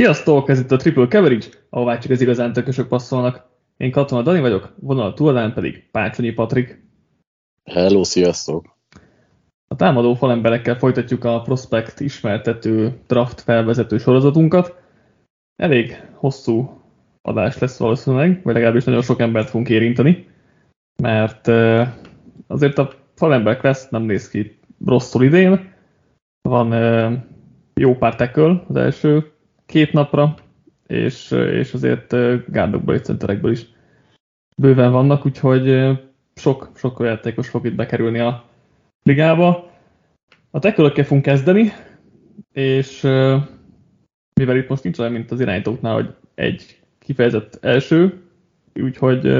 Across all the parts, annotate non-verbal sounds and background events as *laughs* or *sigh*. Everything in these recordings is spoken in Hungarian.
Sziasztok, ez itt a Triple Coverage, ahová csak az igazán tökösök passzolnak. Én Katona Dani vagyok, vonal túlán pedig Pácsonyi Patrik. Hello, sziasztok! A támadó falemberekkel folytatjuk a Prospect ismertető draft felvezető sorozatunkat. Elég hosszú adás lesz valószínűleg, vagy legalábbis nagyon sok embert fogunk érinteni, mert azért a falember class nem néz ki rosszul idén. Van jó pár tackle az első két napra, és, és azért gárdokból és centerekből is bőven vannak, úgyhogy sok, sok játékos fog itt bekerülni a ligába. A tekölökkel fogunk kezdeni, és mivel itt most nincs olyan, mint az irányítóknál, hogy egy kifejezett első, úgyhogy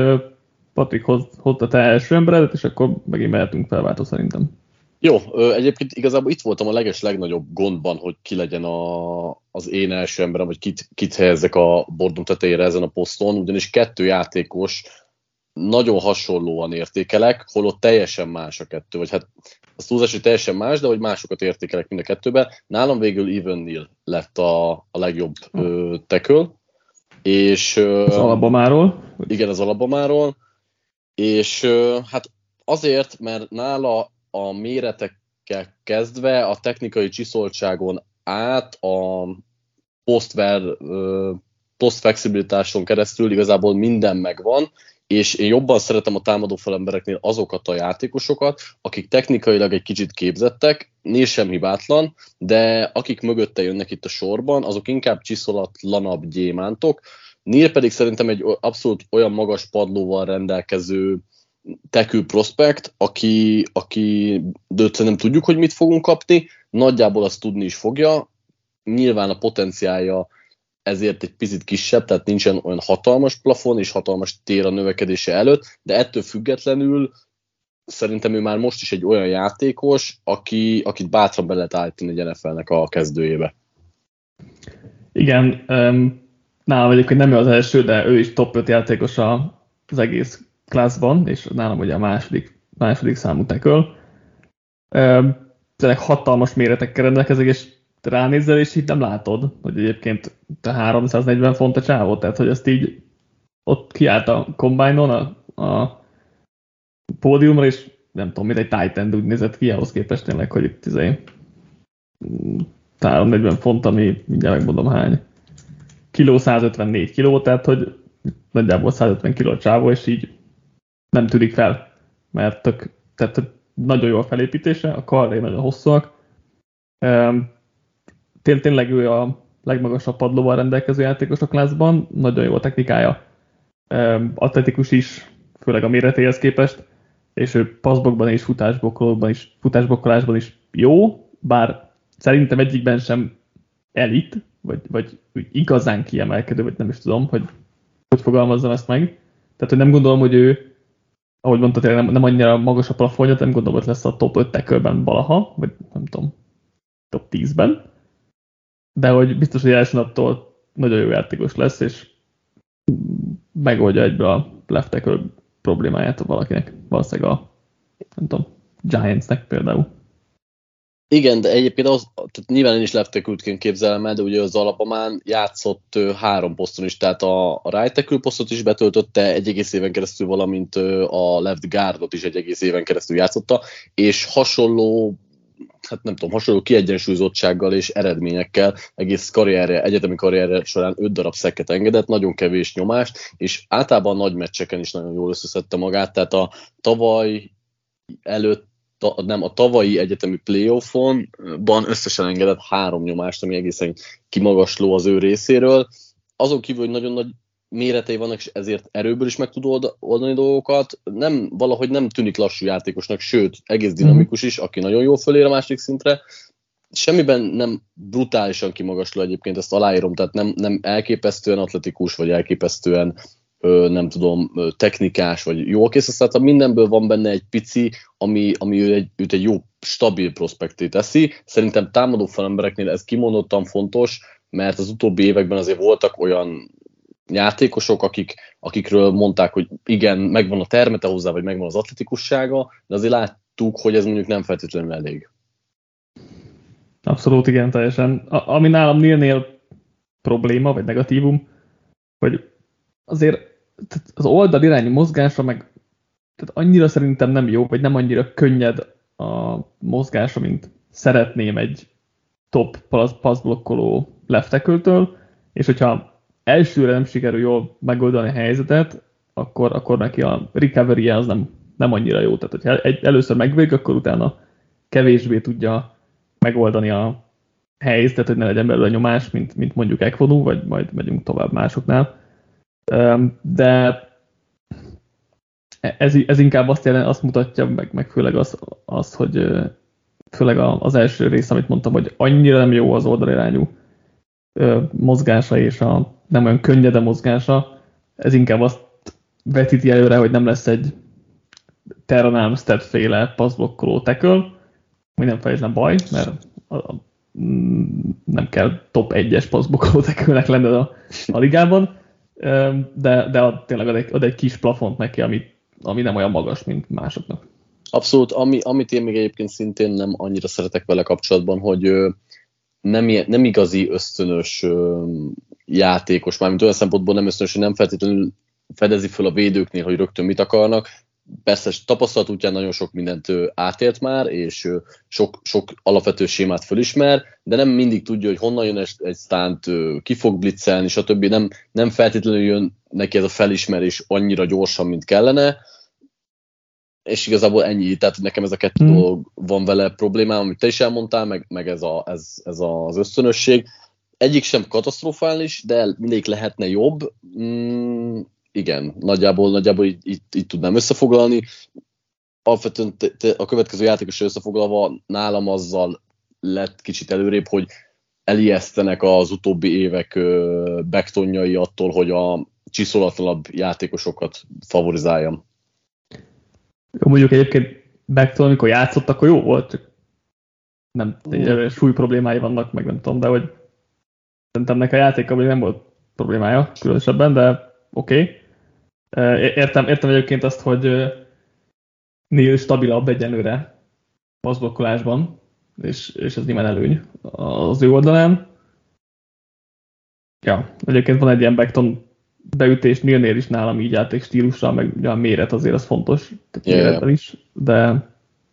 Patrik hozta te első emberedet, és akkor megint mehetünk felváltó szerintem. Jó, egyébként igazából itt voltam a leges legnagyobb gondban, hogy ki legyen a, az én első emberem, vagy kit, kit helyezzek a bordom tetejére ezen a poszton, ugyanis kettő játékos nagyon hasonlóan értékelek, holott teljesen más a kettő, vagy hát az túlzás, hogy teljesen más, de hogy másokat értékelek mind a kettőben. Nálam végül Even Neal lett a, a legjobb ö, teköl, és... Az Alabamáról? Igen, az Alabamáról, és ö, hát azért, mert nála a méretekkel kezdve, a technikai csiszoltságon át, a posztver, posztflexibilitáson keresztül igazából minden megvan, és én jobban szeretem a támadó felembereknél azokat a játékosokat, akik technikailag egy kicsit képzettek, nél sem hibátlan, de akik mögötte jönnek itt a sorban, azok inkább csiszolatlanabb gyémántok, Nél pedig szerintem egy abszolút olyan magas padlóval rendelkező tekő prospekt, aki, aki de nem tudjuk, hogy mit fogunk kapni, nagyjából azt tudni is fogja, nyilván a potenciálja ezért egy picit kisebb, tehát nincsen olyan hatalmas plafon és hatalmas tér a növekedése előtt, de ettől függetlenül szerintem ő már most is egy olyan játékos, aki, akit bátran be lehet állítani egy NFL-nek a kezdőjébe. Igen, um, nálam egyébként nem ő az első, de ő is top 5 játékos az egész klászban, és nálam ugye a második, második számú tackle. Tényleg hatalmas méretekkel rendelkezik, és ránézel, és így nem látod, hogy egyébként te 340 font a csávó, tehát hogy ezt így ott kiállt a combine-on a, a pódiumra, és nem tudom, mint egy Titan úgy nézett ki ahhoz képest tényleg, hogy itt izé, 340 font, ami mindjárt megmondom hány. Kiló 154 kiló, tehát hogy nagyjából 150 kiló a csávó, és így nem tűnik fel, mert tök, tehát nagyon jó a felépítése, a karré nagyon hosszúak. Tény, tényleg ő a legmagasabb padlóval rendelkező játékos a klászban, nagyon jó a technikája, atletikus is, főleg a méretéhez képest, és ő passzbokban és futásbokkolásban is, futásbokkolásban is jó, bár szerintem egyikben sem elit, vagy, vagy igazán kiemelkedő, vagy nem is tudom, hogy hogy fogalmazzam ezt meg. Tehát, hogy nem gondolom, hogy ő ahogy mondtad, nem, nem annyira magas a plafonja, nem gondolom, hogy lesz a top 5 tekölben valaha, vagy nem tudom, top 10-ben. De hogy biztos, hogy első naptól nagyon jó játékos lesz, és megoldja egybe a left tackle problémáját valakinek. Valószínűleg a, nem tudom, Giantsnek például. Igen, de egyébként az, tehát nyilván én is leftekültként képzelem el, de ugye az alapomán játszott három poszton is, tehát a, a right posztot is betöltötte egy egész éven keresztül, valamint a left guardot is egy egész éven keresztül játszotta, és hasonló hát nem tudom, hasonló kiegyensúlyozottsággal és eredményekkel egész karrierje, egyetemi karrierje során öt darab szekket engedett, nagyon kevés nyomást, és általában a nagy meccseken is nagyon jól összeszedte magát, tehát a tavaly előtt ta, nem, a tavalyi egyetemi playoffon-ban összesen engedett három nyomást, ami egészen kimagasló az ő részéről. Azon kívül, hogy nagyon nagy méretei vannak, és ezért erőből is meg tud oldani dolgokat. Nem, valahogy nem tűnik lassú játékosnak, sőt, egész dinamikus is, aki nagyon jól fölér a másik szintre. Semmiben nem brutálisan kimagasló egyébként, ezt aláírom, tehát nem, nem elképesztően atletikus, vagy elképesztően nem tudom, technikás, vagy jó kész, tehát mindenből van benne egy pici, ami, ami ő egy, őt egy jó, stabil prospekté teszi. Szerintem támadó felembereknél ez kimondottan fontos, mert az utóbbi években azért voltak olyan játékosok, akik, akikről mondták, hogy igen, megvan a termete hozzá, vagy megvan az atletikussága, de azért láttuk, hogy ez mondjuk nem feltétlenül elég. Abszolút igen, teljesen. A, ami nálam Nilnél probléma, vagy negatívum, hogy azért az oldal irányú mozgása meg tehát annyira szerintem nem jó, vagy nem annyira könnyed a mozgása, mint szeretném egy top passzblokkoló lefteköltől, és hogyha elsőre nem sikerül jól megoldani a helyzetet, akkor, akkor neki a recovery az nem, nem annyira jó. Tehát, hogyha egy, először megvég, akkor utána kevésbé tudja megoldani a helyzetet, hogy ne legyen belőle nyomás, mint, mint mondjuk Ekvonu, vagy majd megyünk tovább másoknál. De ez, ez inkább azt, jelen, azt mutatja, meg, meg főleg az, az, hogy főleg az első rész, amit mondtam, hogy annyira nem jó az oldalirányú mozgása és a nem olyan könnyed mozgása, ez inkább azt vetíti előre, hogy nem lesz egy Terran Armstead féle passzblokkoló teköl, ami nem feltétlenül baj, mert a, a, nem kell top 1-es passzblokkoló tekölnek lenned a, a ligában, de, de ad, tényleg ad egy, ad egy kis plafont neki, ami, ami nem olyan magas, mint másoknak. Abszolút, ami, amit én még egyébként szintén nem annyira szeretek vele kapcsolatban, hogy nem, nem igazi ösztönös játékos, mármint olyan szempontból nem ösztönös, hogy nem feltétlenül fedezi föl a védőknél, hogy rögtön mit akarnak. Persze tapasztalat útján nagyon sok mindent átélt már, és sok, sok alapvető sémát fölismer, de nem mindig tudja, hogy honnan jön egy, stánt, ki fog blitzelni, stb. Nem, nem feltétlenül jön neki ez a felismerés annyira gyorsan, mint kellene, és igazából ennyi, tehát nekem ez a kettő hmm. dolog van vele problémám, amit te is elmondtál, meg, meg ez, a, ez, ez az ösztönösség. Egyik sem katasztrofális, de mindegyik lehetne jobb. Mm, igen, nagyjából, nagyjából így, így, így tudnám összefoglalni. Alapvetően te, te, a következő játékos összefoglalva nálam azzal lett kicsit előrébb, hogy elijesztenek az utóbbi évek bektonjai attól, hogy a csiszolatlabb játékosokat favorizáljam. Jó, mondjuk egyébként Becktől, amikor játszott, akkor jó volt, nem, mm. súly problémái vannak, meg nem tudom, de hogy szerintem neki a játéka nem volt problémája különösebben, de oké. Okay. Értem, értem egyébként azt, hogy Neil stabilabb egyenlőre passzblokkolásban, és, és ez nyilván előny az ő oldalán. Ja, egyébként van egy ilyen Beckton beütés Nilnél is nálam így játék stílusra, meg a méret azért az fontos, yeah. is, de,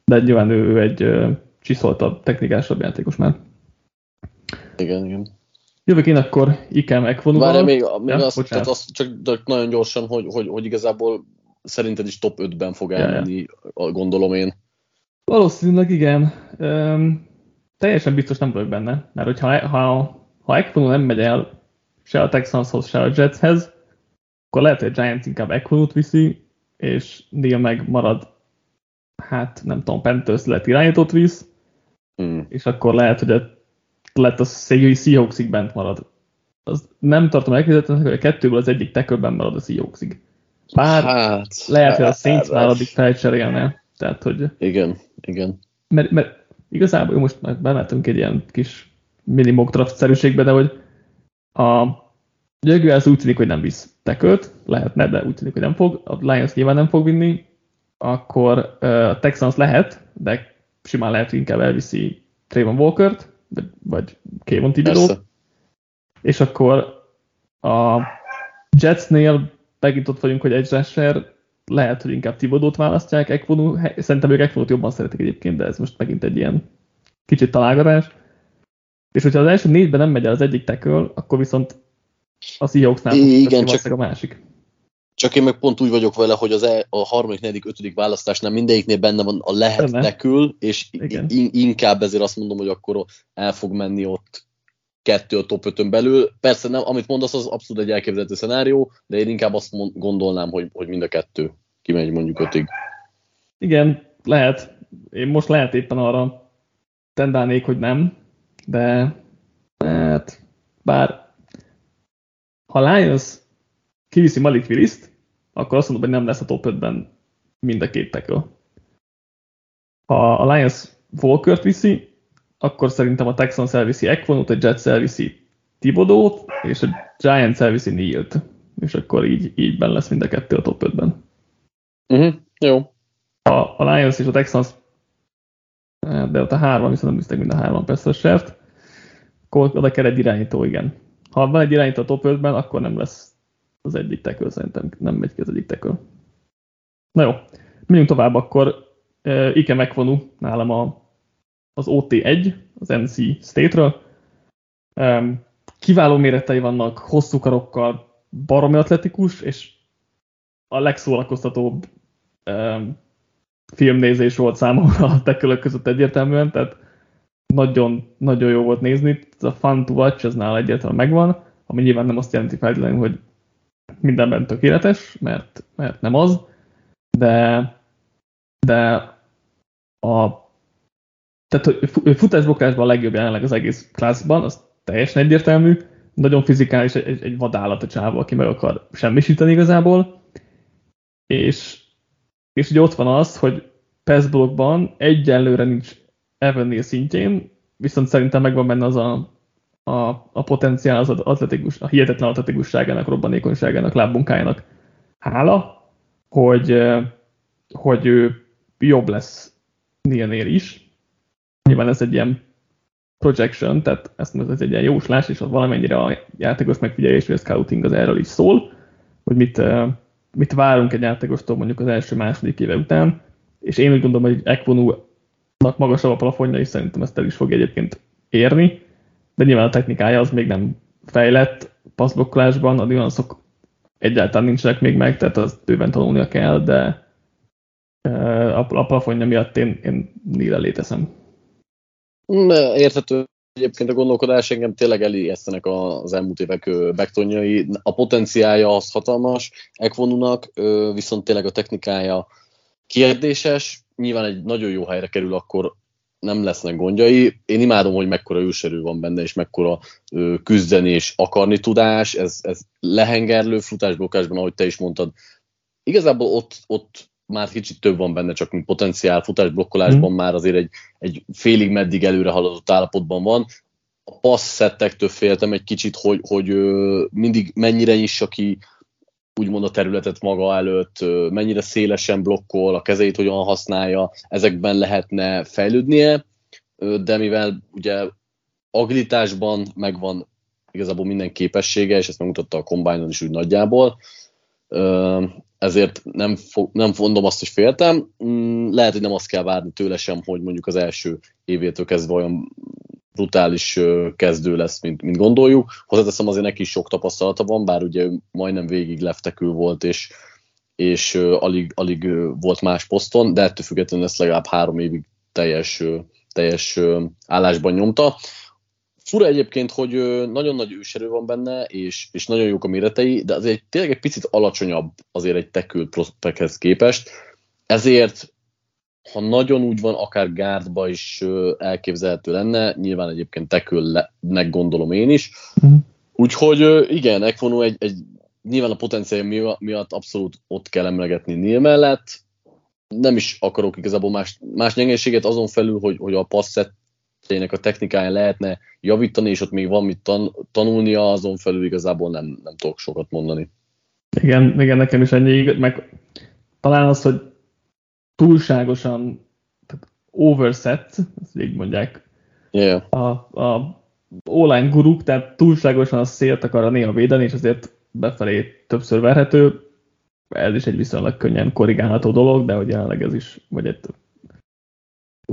de nyilván ő, ő egy csiszoltabb, technikásabb játékos már. Igen, igen. Jövök én akkor Ikem Ekvonúval. Várj, még, még ja, azt, tehát azt, csak nagyon gyorsan, hogy, hogy, hogy igazából szerinted is top 5-ben fog elmenni, ja, ja. gondolom én. Valószínűleg igen. Um, teljesen biztos nem vagyok benne, mert hogyha ha, ha Ekvonú nem megy el se a Texanshoz, se a Jetshez, akkor lehet, hogy a Giants inkább Ekvonút viszi, és Neil meg marad, hát nem tudom, Panthers lehet irányítót visz, mm. és akkor lehet, hogy a lett a Seahawksig bent marad. Az nem tartom elképzelhetőnek, hogy a kettőből az egyik tekölben marad a Seahawksig. Bár hát, lehet, hogy a hát, Saints már addig felcserélne. Tehát, hogy... Igen, igen. Mert, mert igazából most már bementünk egy ilyen kis minimok draft-szerűségbe, de hogy a Jaguars úgy tűnik, hogy nem visz tekölt, lehetne, de úgy tűnik, hogy nem fog. A Lions nyilván nem fog vinni, akkor a Texans lehet, de simán lehet, hogy inkább elviszi Trayvon Walkert, vagy, Kevon Thibodeau. És akkor a Jetsnél megint ott vagyunk, hogy egy rusher, lehet, hogy inkább Thibodeau-t választják, Ekvonu, szerintem ők Ekvonut jobban szeretik egyébként, de ez most megint egy ilyen kicsit találgatás. És hogyha az első négyben nem megy el az egyik tackle, akkor viszont a Seahawksnál Igen, csak, a másik. Csak én meg pont úgy vagyok vele, hogy az e, a harmadik, negyedik, ötödik választásnál mindegyiknél benne van a lehet nekül, és in, inkább ezért azt mondom, hogy akkor el fog menni ott kettő a top 5 belül. Persze nem, amit mondasz, az abszolút egy elképzelhető szenárió, de én inkább azt gondolnám, hogy, hogy mind a kettő kimegy mondjuk ötig. Igen, lehet. Én most lehet éppen arra tendálnék, hogy nem, de hát, bár ha Lions kiviszi Malik willis akkor azt mondom, hogy nem lesz a top 5-ben mind a két tackle. Ha a Lions Volkert viszi, akkor szerintem a Texans elviszi Equanut, a Jets elviszi Tibodót, és a Giants elviszi Neil-t. És akkor így, így ben lesz mind a kettő a top 5-ben. Uh-huh, jó. A, a Lions és a Texans, de ott a hárman viszont nem visznek mind a hárman persze a sert, akkor oda kell egy irányító, igen. ha van egy irányító a top 5-ben, akkor nem lesz az egyik tekő, szerintem nem megy ki az egyik tekő. Na jó, menjünk tovább akkor. Ike megvonú nálam a, az OT1, az NC State-ről. Kiváló méretei vannak, hosszú karokkal, baromi atletikus, és a legszórakoztatóbb filmnézés volt számomra a tekölök között egyértelműen, tehát nagyon, nagyon jó volt nézni. Ez a fun to watch, ez nála egyértelműen megvan, ami nyilván nem azt jelenti feltétlenül, hogy mindenben tökéletes, mert, mert nem az, de, de a tehát, hogy futásboklásban a legjobb jelenleg az egész klászban, az teljesen egyértelmű, nagyon fizikális, egy, egy vadállat a csávó, aki meg akar semmisíteni igazából, és, és ugye ott van az, hogy PES blokkban egyelőre nincs Evannél szintjén, viszont szerintem megvan benne az a, a, a potenciál az atletikus, a hihetetlen atletikusságának, robbanékonyságának, lábbunkájának hála, hogy, hogy ő jobb lesz Nilnél is. Nyilván ez egy ilyen projection, tehát ezt ez egy ilyen jóslás, és az valamennyire a játékos megfigyelés, vagy a scouting az erről is szól, hogy mit, mit várunk egy játékostól mondjuk az első második éve után, és én úgy gondolom, hogy Ekvonu magasabb a plafonja, és szerintem ezt el is fog egyébként érni, de nyilván a technikája az még nem fejlett passzblokkolásban, a nüanszok egyáltalán nincsenek még meg, tehát az bőven tanulnia kell, de a plafonja miatt én, én níre létezem. Érthető egyébként a gondolkodás engem tényleg elijesztenek az elmúlt évek bektonjai. A potenciája az hatalmas Ekvonunak, viszont tényleg a technikája kérdéses, nyilván egy nagyon jó helyre kerül, akkor nem lesznek gondjai. Én imádom, hogy mekkora őserő van benne, és mekkora ö, küzdeni és akarni tudás, ez, ez lehengerlő futásblokkásban, ahogy te is mondtad. Igazából ott, ott már kicsit több van benne, csak mint potenciál futásblokkolásban mm. már azért egy, egy félig meddig előre haladott állapotban van. A passzettektől féltem egy kicsit, hogy, hogy ö, mindig mennyire nyissa ki úgymond a területet maga előtt, mennyire szélesen blokkol, a kezeit hogyan használja, ezekben lehetne fejlődnie, de mivel ugye agilitásban megvan igazából minden képessége, és ezt megmutatta a combine is úgy nagyjából, ezért nem, fog, nem mondom azt, hogy féltem. Mm, lehet, hogy nem azt kell várni tőle sem, hogy mondjuk az első évétől kezdve olyan brutális kezdő lesz, mint, mint gondoljuk. Hozzáteszem azért neki is sok tapasztalata van, bár ugye majdnem végig leftekül volt, és, és alig, alig volt más poszton, de ettől függetlenül ezt legalább három évig teljes, teljes állásban nyomta. Fura egyébként, hogy nagyon nagy őserő van benne, és, és nagyon jók a méretei, de azért tényleg egy picit alacsonyabb azért egy tekült prospekthez képest, ezért ha nagyon úgy van, akár gárdba is elképzelhető lenne, nyilván egyébként tekülnek gondolom én is. Uh-huh. Úgyhogy igen, Ekvonu egy, egy nyilván a potenciál miatt abszolút ott kell emlegetni Neil mellett. Nem is akarok igazából más, más gyengeséget azon felül, hogy, hogy a passzettének a technikáján lehetne javítani, és ott még van mit tan, tanulnia, azon felül igazából nem, nem tudok sokat mondani. Igen, igen, nekem is ennyi, meg talán az, hogy túlságosan tehát overset, ezt így mondják yeah. a, a online guruk, tehát túlságosan a szélt akar néha védeni, és azért befelé többször verhető. Ez is egy viszonylag könnyen korrigálható dolog, de hogy jelenleg ez is, vagy egy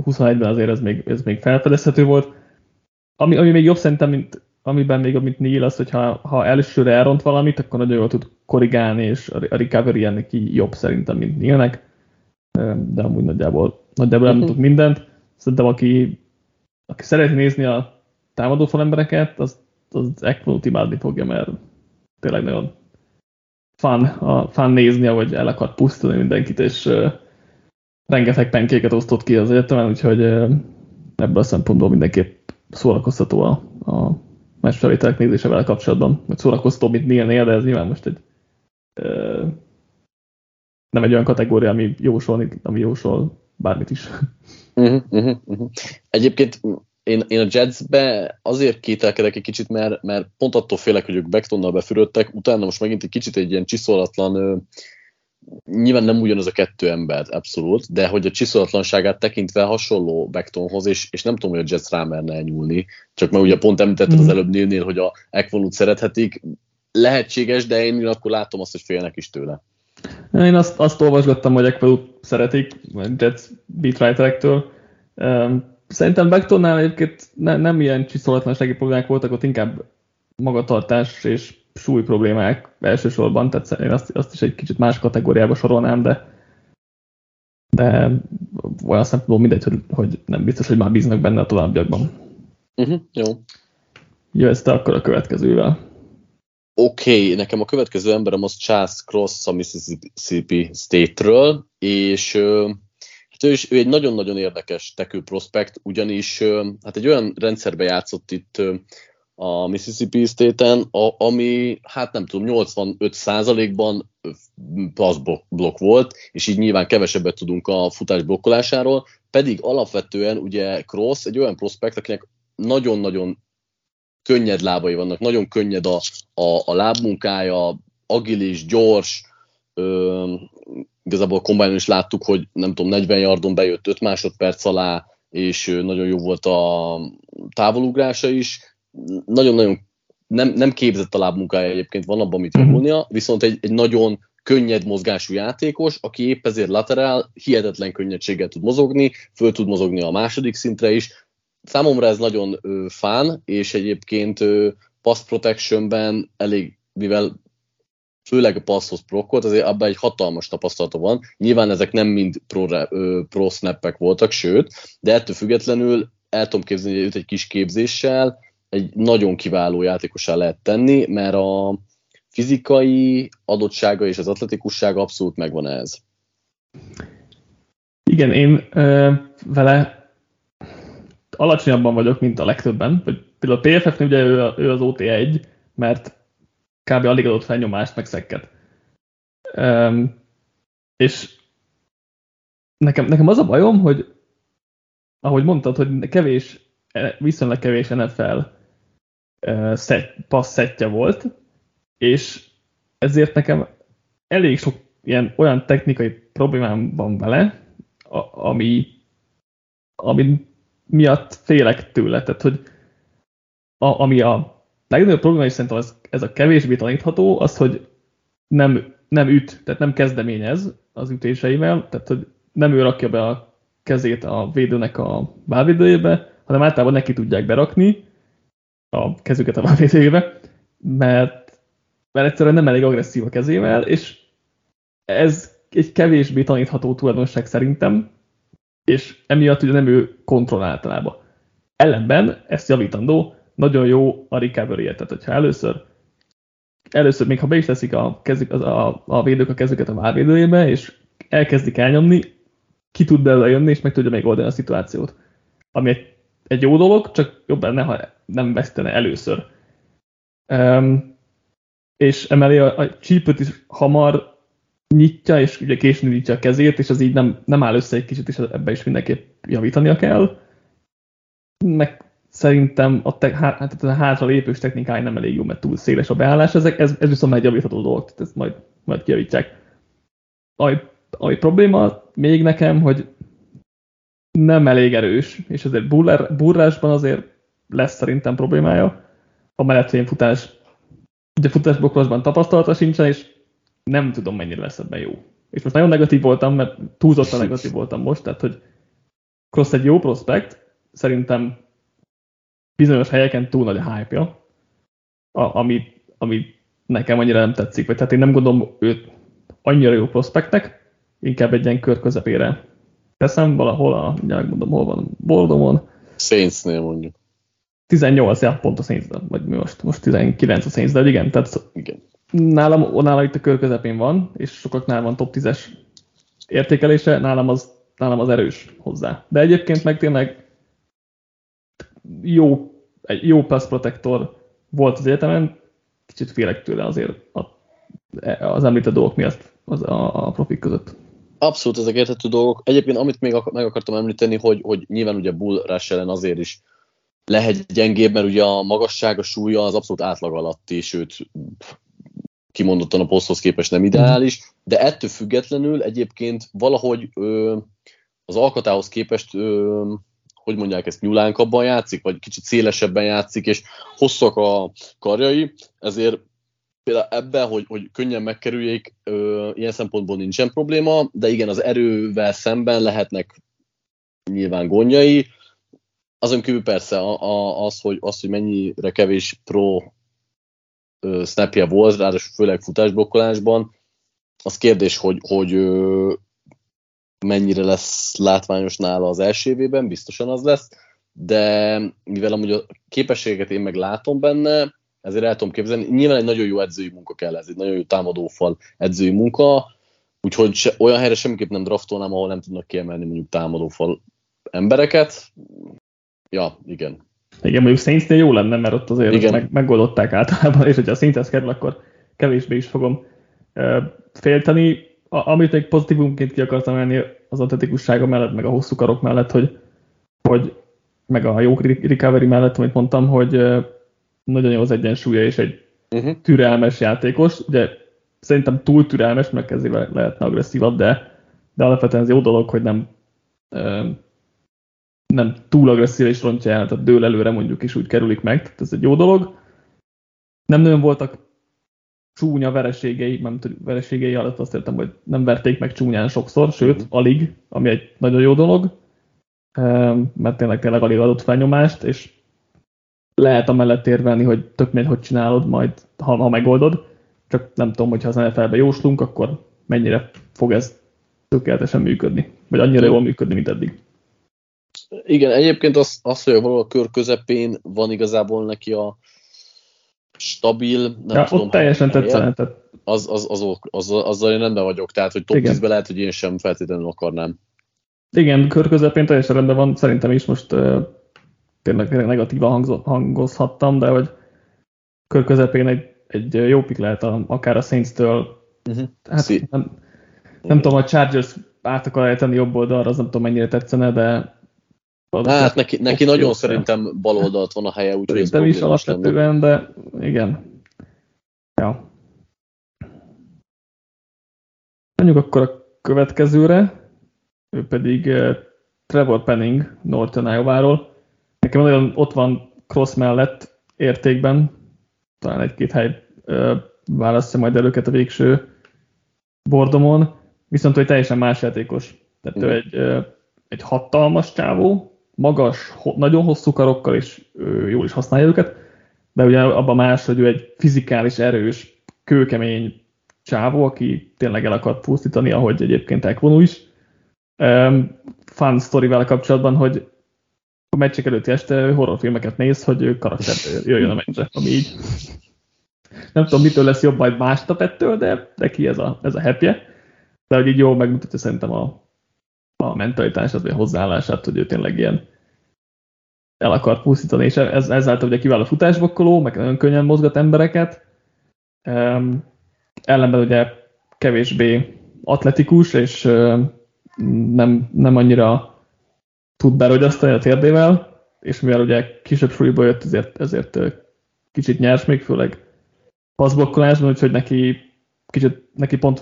21-ben azért ez még, ez még felfedezhető volt. Ami, ami még jobb szerintem, mint amiben még amit Neil az, hogy ha, ha elsőre elront valamit, akkor nagyon jól tud korrigálni, és a recovery ennek jobb szerintem, mint Neilnek de amúgy nagyjából, nagyjából uh-huh. elmondtuk mindent. Szerintem aki, aki szereti nézni a támadó embereket, az, az Ekvonut imádni fogja, mert tényleg nagyon fun, a, fun nézni, ahogy el akar pusztulni mindenkit, és uh, rengeteg penkéket osztott ki az egyetemen, úgyhogy uh, ebből a szempontból mindenképp szórakoztató a, a meccsfelvételek nézésevel kapcsolatban, vagy szórakoztató, mint Neil, de ez nyilván most egy uh, nem egy olyan kategória, ami jósol, ami jósol bármit is. Uh-huh, uh-huh, uh-huh. Egyébként én, én a Jetsbe azért kételkedek egy kicsit, mert, mert pont attól félek, hogy ők Becktonnal befürödtek, utána most megint egy kicsit egy ilyen csiszolatlan nyilván nem ugyanaz a kettő ember, abszolút, de hogy a csiszolatlanságát tekintve hasonló Becktonhoz, és, és nem tudom, hogy a Jets rámerne nyúlni, csak mert ugye pont említetted mm. az előbb Nilnél, hogy a Ekvonut szerethetik, lehetséges, de én akkor látom azt, hogy félnek is tőle. Én azt, azt olvasgattam, hogy Ekvonut szeretik, Jets beatwriterektől. Szerintem Becktonnál egyébként ne, nem ilyen csiszolatlansági problémák voltak, ott inkább magatartás és súly problémák elsősorban, tehát én azt, azt is egy kicsit más kategóriába sorolnám, de de olyan szempontból mindegy, hogy, hogy nem biztos, hogy már bíznak benne a továbbiakban. Uh-huh, jó. Jössz te akkor a következővel. Oké, okay, nekem a következő emberem az Charles Cross a Mississippi State-ről, és hát ő, is, ő egy nagyon-nagyon érdekes tekő prospekt, ugyanis hát egy olyan rendszerbe játszott itt a Mississippi State-en, ami, hát nem tudom, 85%-ban blokk volt, és így nyilván kevesebbet tudunk a futás blokkolásáról, pedig alapvetően ugye Cross egy olyan prospekt, akinek nagyon-nagyon könnyed lábai vannak, nagyon könnyed a, a, a lábmunkája, agilis, gyors, ö, igazából a kombájnon is láttuk, hogy nem tudom, 40 yardon bejött 5 másodperc alá, és nagyon jó volt a távolugrása is, nagyon-nagyon nem, nem képzett a lábmunkája egyébként, van abban mit mhm. javulnia, viszont egy, egy nagyon könnyed mozgású játékos, aki épp ezért laterál, hihetetlen könnyedséggel tud mozogni, föl tud mozogni a második szintre is. Számomra ez nagyon ö, fán, és egyébként ö, pass protectionben elég, mivel főleg a passzhoz prokkolt, azért abban egy hatalmas tapasztalata van. Nyilván ezek nem mind pro, ö, pro snappek voltak, sőt, de ettől függetlenül el tudom képzelni, hogy őt egy kis képzéssel, egy nagyon kiváló játékosá lehet tenni, mert a fizikai adottsága és az atletikussága abszolút megvan ez. Igen, én ö, vele alacsonyabban vagyok, mint a legtöbben. Például a PFF-nél ugye ő, ő az OT1, mert kb. alig adott felnyomást, meg szekket. Um, és nekem, nekem az a bajom, hogy ahogy mondtad, hogy kevés, viszonylag kevés NFL passzettje volt, és ezért nekem elég sok ilyen olyan technikai problémám van vele, a, ami, ami miatt félek tőle. Tehát, hogy a, ami a legnagyobb probléma, és szerintem az, ez a kevésbé tanítható, az, hogy nem, nem üt, tehát nem kezdeményez az ütéseivel, tehát, hogy nem ő rakja be a kezét a védőnek a válvédőjébe, hanem általában neki tudják berakni, a kezüket a válvédőjébe, mert, mert egyszerűen nem elég agresszív a kezével, és ez egy kevésbé tanítható tulajdonság szerintem, és emiatt ugye nem ő kontroll általában. Ellenben ezt javítandó, nagyon jó a recovery tehát hogyha először először, még ha be is teszik a, kezük, az, a, a védők a kezüket a válvédőjébe, és elkezdik elnyomni, ki tud belőle jönni, és meg tudja még oldani a szituációt. Ami egy egy jó dolog, csak jobb lenne, ha nem vesztene először. Um, és emellé a, a csípőt is hamar nyitja, és ugye későn nyitja a kezét, és az így nem, nem áll össze egy kicsit, és ebbe is mindenképp javítania kell. Meg szerintem a, te, hát, a hátra lépős technikája nem elég jó, mert túl széles a beállás, ezek, ez, ez viszont egy javítható dolog, tehát ezt majd, majd kijavítják. A, a probléma még nekem, hogy nem elég erős, és azért burrár, burrásban azért lesz szerintem problémája. Amellett, hogy én futás, ugye futásboklasban tapasztalata sincsen, és nem tudom, mennyire lesz ebben jó. És most nagyon negatív voltam, mert túlzottan *laughs* negatív voltam most, tehát hogy Cross egy jó prospekt, szerintem bizonyos helyeken túl nagy a hype-ja, ami, ami nekem annyira nem tetszik, vagy tehát én nem gondolom őt annyira jó prospektnek, inkább egy ilyen kör közepére teszem valahol, a, mindjárt mondom, hol van, Bordomon. Saintsnél mondjuk. 18, ja, pont a saints vagy mi most, most 19 a Saints, de igen, tehát igen. Nálam, nálam itt a kör közepén van, és sokaknál van top 10-es értékelése, nálam az, nálam az erős hozzá. De egyébként meg tényleg jó, egy jó pass protector volt az egyetemen, kicsit félek tőle azért a, az említett dolgok miatt az a, a profik között. Abszolút ezek érthető dolgok. Egyébként amit még meg akartam említeni, hogy, hogy nyilván ugye Bull Rush ellen azért is lehet gyengébb, mert ugye a magassága, súlya az abszolút átlag alatti, sőt kimondottan a poszthoz képest nem ideális, de ettől függetlenül egyébként valahogy ö, az alkatához képest ö, hogy mondják ezt, nyulánkabban játszik, vagy kicsit szélesebben játszik, és hosszak a karjai, ezért például ebben, hogy, hogy könnyen megkerüljék, ö, ilyen szempontból nincsen probléma, de igen, az erővel szemben lehetnek nyilván gondjai. Azon kívül persze az, hogy, az, hogy mennyire kevés pro ö, snapja volt, ráadásul főleg futásblokkolásban, az kérdés, hogy, hogy mennyire lesz látványos nála az első évében, biztosan az lesz, de mivel amúgy a képességeket én meg látom benne, ezért el tudom képzelni. Nyilván egy nagyon jó edzői munka kell ez, egy nagyon jó támadófal edzői munka, úgyhogy se, olyan helyre semmiképp nem draftolnám, ahol nem tudnak kiemelni mondjuk támadófal embereket. Ja, igen. Igen, mondjuk Saintsnél jó lenne, mert ott azért Igen. meg, megoldották általában, és hogyha a Saintshez kerül, akkor kevésbé is fogom uh, félteni. A, amit egy pozitívumként ki akartam menni az atletikussága mellett, meg a hosszú karok mellett, hogy, hogy meg a jó recovery mellett, amit mondtam, hogy uh, nagyon jó az egyensúlya, és egy uh-huh. türelmes játékos. Ugye szerintem túl türelmes, mert ezért lehetne agresszívabb, de, de alapvetően ez jó dolog, hogy nem nem túl agresszív és rontja el, tehát dől előre mondjuk is úgy kerülik meg, tehát ez egy jó dolog. Nem nagyon voltak csúnya vereségei, nem vereségei alatt azt értem, hogy nem verték meg csúnyán sokszor, sőt, mhm. alig, ami egy nagyon jó dolog, mert tényleg tényleg alig adott felnyomást, és lehet amellett érvelni, hogy tök mindegy, hogy csinálod majd, ha, ha megoldod, csak nem tudom, hogy ha az NFL-be jóslunk, akkor mennyire fog ez tökéletesen működni, vagy annyira jól működni, mint eddig. Igen, egyébként az, az hogy valahol a kör közepén van igazából neki a stabil, nem ja, tudom, ott teljesen tetszene. Tehát... Az, az, az, az, az, azzal én rendben vagyok, tehát hogy top 10-ben lehet, hogy én sem feltétlenül akarnám. Igen, kör közepén teljesen rendben van, szerintem is most uh, tényleg negatívan hangozhattam, de hogy kör közepén egy, egy jó pik lehet a, akár a Saints-től. Uh-huh. Hát, nem, nem tudom, a Chargers át akar ejteni jobb oldalra, az nem tudom mennyire tetszene, de Hát neki, neki nagyon szerintem bal oldalt van a helye, úgyhogy ez is alapvetően, de igen. Ja. Menjünk akkor a következőre, ő pedig uh, Trevor Penning Norton Iowa-ról. Nekem nagyon ott van Cross mellett értékben, talán egy-két hely uh, választja majd el őket a végső bordomon, viszont hogy teljesen más játékos. Tehát mm. ő egy, uh, egy hatalmas csávó, magas, nagyon hosszú karokkal, és jól is használja őket, de ugye abban más, hogy ő egy fizikális, erős, kőkemény csávó, aki tényleg el akar pusztítani, ahogy egyébként Ekvonu is. Um, fun story vele kapcsolatban, hogy a meccsek előtti este horrorfilmeket néz, hogy ő karakter jöjjön a meccsre, ami így nem tudom, mitől lesz jobb majd másnap ettől, de neki ez a, ez a happy -e. De hogy így jól megmutatja szerintem a, a mentalitását, vagy a hozzáállását, hogy ő tényleg ilyen el akart pusztítani, és ez, ezáltal ugye kiváló futásbokkoló, meg nagyon könnyen mozgat embereket. Um, ellenben ugye kevésbé atletikus, és nem, nem annyira tud berogyasztani a térdével, és mivel ugye kisebb súlyból jött, ezért, ezért kicsit nyers még, főleg passzblokkolásban, úgyhogy neki kicsit neki pont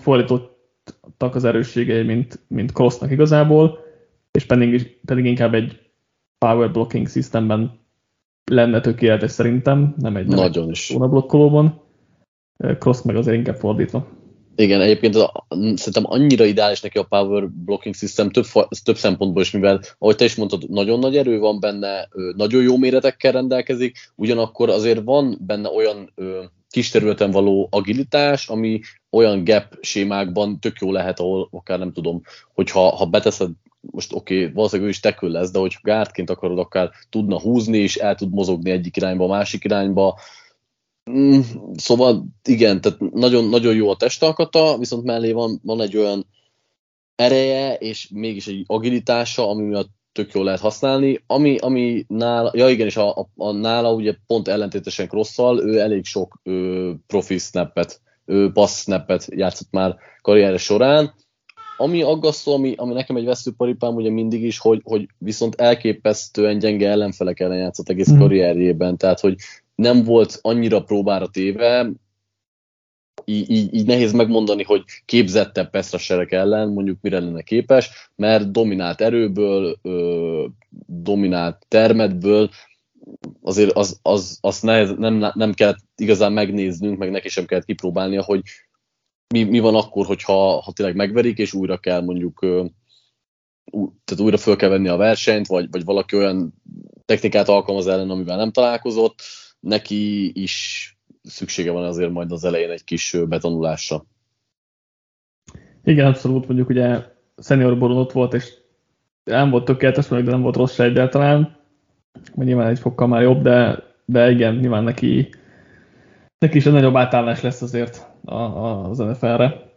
fordítottak az erősségei, mint, mint Crossnak igazából, és pedig, pedig inkább egy power blocking systemben lenne tökéletes szerintem, nem egy, Nagyon egy is. blokkolóban. Cross meg azért inkább fordítva. Igen, egyébként az, szerintem annyira ideális neki a power blocking system több, több szempontból is, mivel ahogy te is mondtad, nagyon nagy erő van benne, nagyon jó méretekkel rendelkezik, ugyanakkor azért van benne olyan ö, kis területen való agilitás, ami olyan gap sémákban tök jó lehet, ahol akár nem tudom, hogyha ha beteszed most oké, okay, valószínűleg ő is tekül lesz, de hogy gárdként akarod, akár tudna húzni, és el tud mozogni egyik irányba, másik irányba. Mm, szóval igen, tehát nagyon, nagyon jó a testalkata, viszont mellé van, van egy olyan ereje, és mégis egy agilitása, ami miatt tök jól lehet használni. Ami, ami nála, ja igen, és a, a, a nála ugye pont ellentétesen Crossszal, ő elég sok ö, profi snappet, ő passz snappet játszott már karrierje során, ami aggasztó, ami, ami nekem egy veszőparipám ugye mindig is, hogy, hogy viszont elképesztően gyenge ellenfelek ellen játszott egész mm. karrierjében, tehát hogy nem volt annyira próbára téve, így, így, így nehéz megmondani, hogy képzettebb Pestraserek ellen mondjuk mire lenne képes, mert dominált erőből, ö, dominált termetből, azért az, az, azt nehez, nem, nem kellett igazán megnéznünk, meg neki sem kellett kipróbálnia, hogy mi, mi van akkor, hogyha ha tényleg megverik, és újra kell mondjuk tehát újra föl kell venni a versenyt, vagy, vagy valaki olyan technikát alkalmaz ellen, amivel nem találkozott, neki is szüksége van azért majd az elején egy kis betanulásra. Igen, abszolút, mondjuk ugye Senior Boron ott volt, és nem volt tökéletes, de nem volt rossz egyáltalán, vagy nyilván egy fokkal már jobb, de, de igen, nyilván neki, neki is egy nagyobb átállás lesz azért a, a, az NFL-re,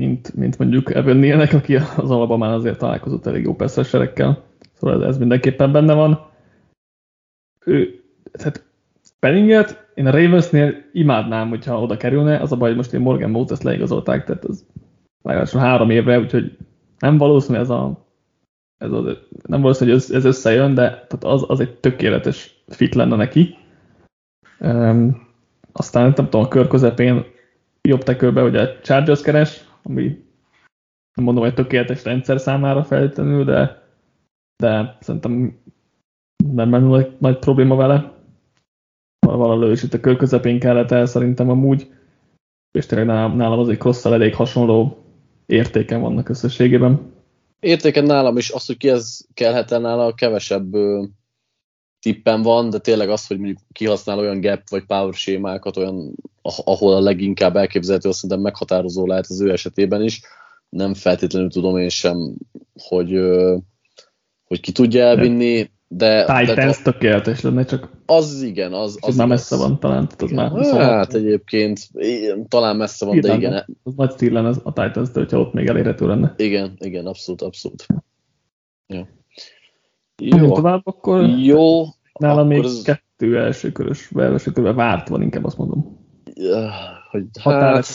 mint, mint mondjuk Evan Nealnek, aki az alapban azért találkozott elég jó persze Szóval ez, ez mindenképpen benne van. Ő, tehát Penninget én a Ravensnél imádnám, hogyha oda kerülne, az a baj, hogy most én Morgan Moses leigazolták, tehát az legalábbis három évre, úgyhogy nem valószínű ez a, ez a nem valószínű, hogy ez összejön, de tehát az, az egy tökéletes fit lenne neki. Um, aztán nem tudom, a kör közepén jobb tekőbe ugye Chargers keres, ami nem mondom, hogy tökéletes rendszer számára feltétlenül, de, de szerintem nem menül nagy probléma vele valahol is itt a kör közepén kellett el szerintem amúgy, és tényleg nálam, nálam azért cross elég hasonló értéken vannak összességében. Értéken nálam is, az, hogy ki ez kellhet el nála, kevesebb ö, tippen van, de tényleg az, hogy mondjuk kihasznál olyan gap vagy power sémákat, olyan, ahol a leginkább elképzelhető, azt szerintem meghatározó lehet az ő esetében is. Nem feltétlenül tudom én sem, hogy, ö, hogy ki tudja elvinni, de, Titans de, tökéletes lenne, csak az igen, az, az már messze van talán. Az igen. már szóval hát egyébként talán messze van, de igen. Az nagy stíl lenne a Titans, de hogyha ott még elérhető lenne. Igen, igen, abszolút, abszolút. Ja. Jó, tovább, akkor jó, nálam akkor még az... kettő első körös, első körben várt van, inkább azt mondom. Hogy hát,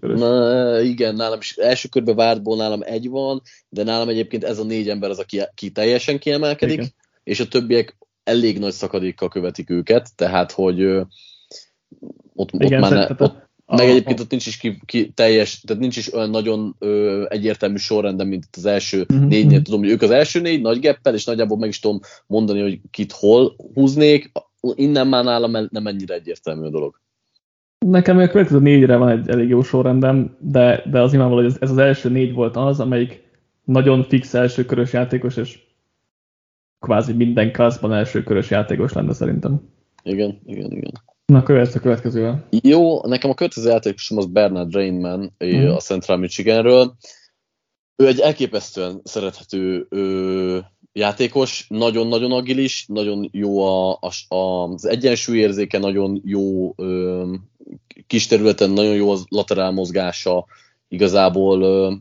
na, igen, nálam is első körben vártból nálam egy van, de nálam egyébként ez a négy ember az, aki, aki teljesen kiemelkedik. Igen és a többiek elég nagy szakadékkal követik őket, tehát hogy ott, Igen, ott már ne, ott, a, meg egyébként ott nincs is ki, ki, teljes, tehát nincs is olyan nagyon ö, egyértelmű sorrendben, mint az első uh-huh. négynél. Tudom, hogy ők az első négy nagy geppel, és nagyjából meg is tudom mondani, hogy kit hol húznék. Innen már nálam nem ennyire egyértelmű a dolog. Nekem a következő négyre van egy elég jó sorrendem, de, de az nyilvánvaló, hogy ez, ez az első négy volt az, amelyik nagyon fix első körös játékos, és kvázi minden klasszban első körös játékos lenne szerintem. Igen, igen, igen. Na, követsz a következővel. Jó, nekem a következő játékosom az Bernard Rainman mm. a Central Michiganről. Ő egy elképesztően szerethető ő, játékos, nagyon-nagyon agilis, nagyon jó a, a, az egyensúlyérzéke, nagyon jó ö, kis területen, nagyon jó az laterál mozgása, igazából ö,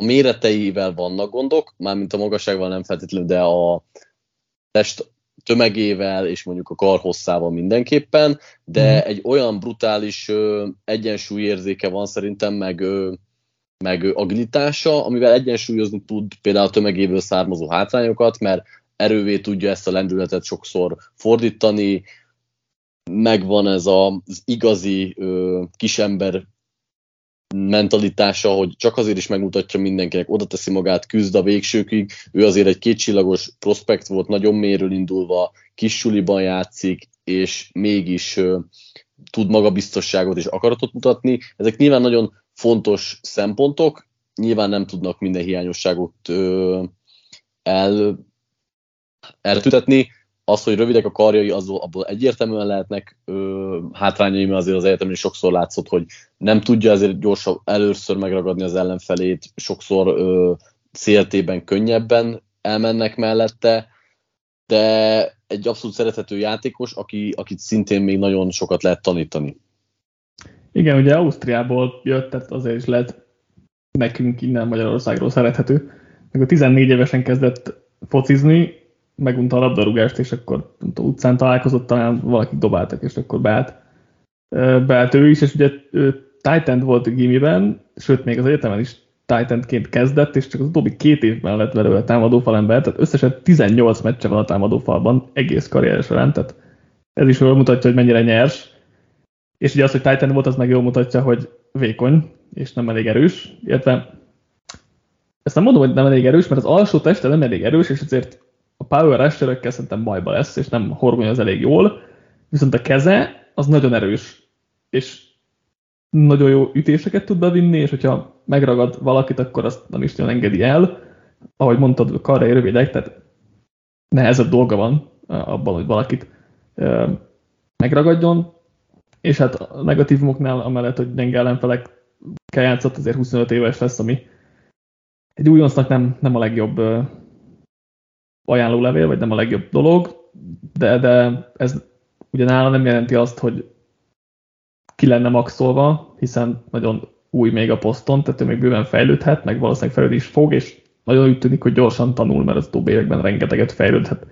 a méreteivel vannak gondok, mármint a magassággal nem feltétlenül, de a test tömegével és mondjuk a karhosszával mindenképpen, de mm. egy olyan brutális ö, egyensúlyérzéke van szerintem, meg, ö, meg agilitása, amivel egyensúlyozni tud például a tömegéből származó hátrányokat, mert erővé tudja ezt a lendületet sokszor fordítani, megvan ez az igazi ö, kisember mentalitása, hogy csak azért is megmutatja mindenkinek, oda teszi magát, küzd a végsőkig. Ő azért egy kétcsillagos prospekt volt, nagyon méről indulva, kis suliban játszik, és mégis uh, tud magabiztosságot és akaratot mutatni. Ezek nyilván nagyon fontos szempontok, nyilván nem tudnak minden hiányosságot uh, el, eltüntetni, az, hogy rövidek a karjai, az, abból egyértelműen lehetnek ö, hátrányai, mert azért az egyetemen is sokszor látszott, hogy nem tudja ezért gyorsan először megragadni az ellenfelét, sokszor ö, könnyebben elmennek mellette, de egy abszolút szerethető játékos, aki, akit szintén még nagyon sokat lehet tanítani. Igen, ugye Ausztriából jött, tehát azért is lehet nekünk innen Magyarországról szerethető. Meg a 14 évesen kezdett focizni, megunta a labdarúgást, és akkor tudom, utcán találkozott, talán valaki dobáltak, és akkor beállt, beállt ő is, és ugye ő Titan volt gimiben, sőt még az egyetemen is Titanként kezdett, és csak az utóbbi két évben lett belőle támadó ember, tehát összesen 18 meccse van a támadó falban egész karrier során, tehát ez is jól mutatja, hogy mennyire nyers. És ugye az, hogy Titan volt, az meg jól mutatja, hogy vékony, és nem elég erős, illetve ezt nem mondom, hogy nem elég erős, mert az alsó teste nem elég erős, és ezért a Power Rusher-ökkel szerintem bajba lesz, és nem horgony az elég jól, viszont a keze az nagyon erős, és nagyon jó ütéseket tud bevinni, és hogyha megragad valakit, akkor azt nem is nagyon engedi el. Ahogy mondtad, a karra rövidek, tehát nehezebb dolga van abban, hogy valakit megragadjon, és hát a negatívumoknál, amellett, hogy gyenge ellenfelek kell játszott, azért 25 éves lesz, ami egy újoncnak nem, nem a legjobb ajánlólevél, vagy nem a legjobb dolog, de, de ez ugyanála nem jelenti azt, hogy ki lenne maxolva, hiszen nagyon új még a poszton, tehát ő még bőven fejlődhet, meg valószínűleg fejlődni is fog, és nagyon úgy tűnik, hogy gyorsan tanul, mert az utóbbi években rengeteget fejlődhet.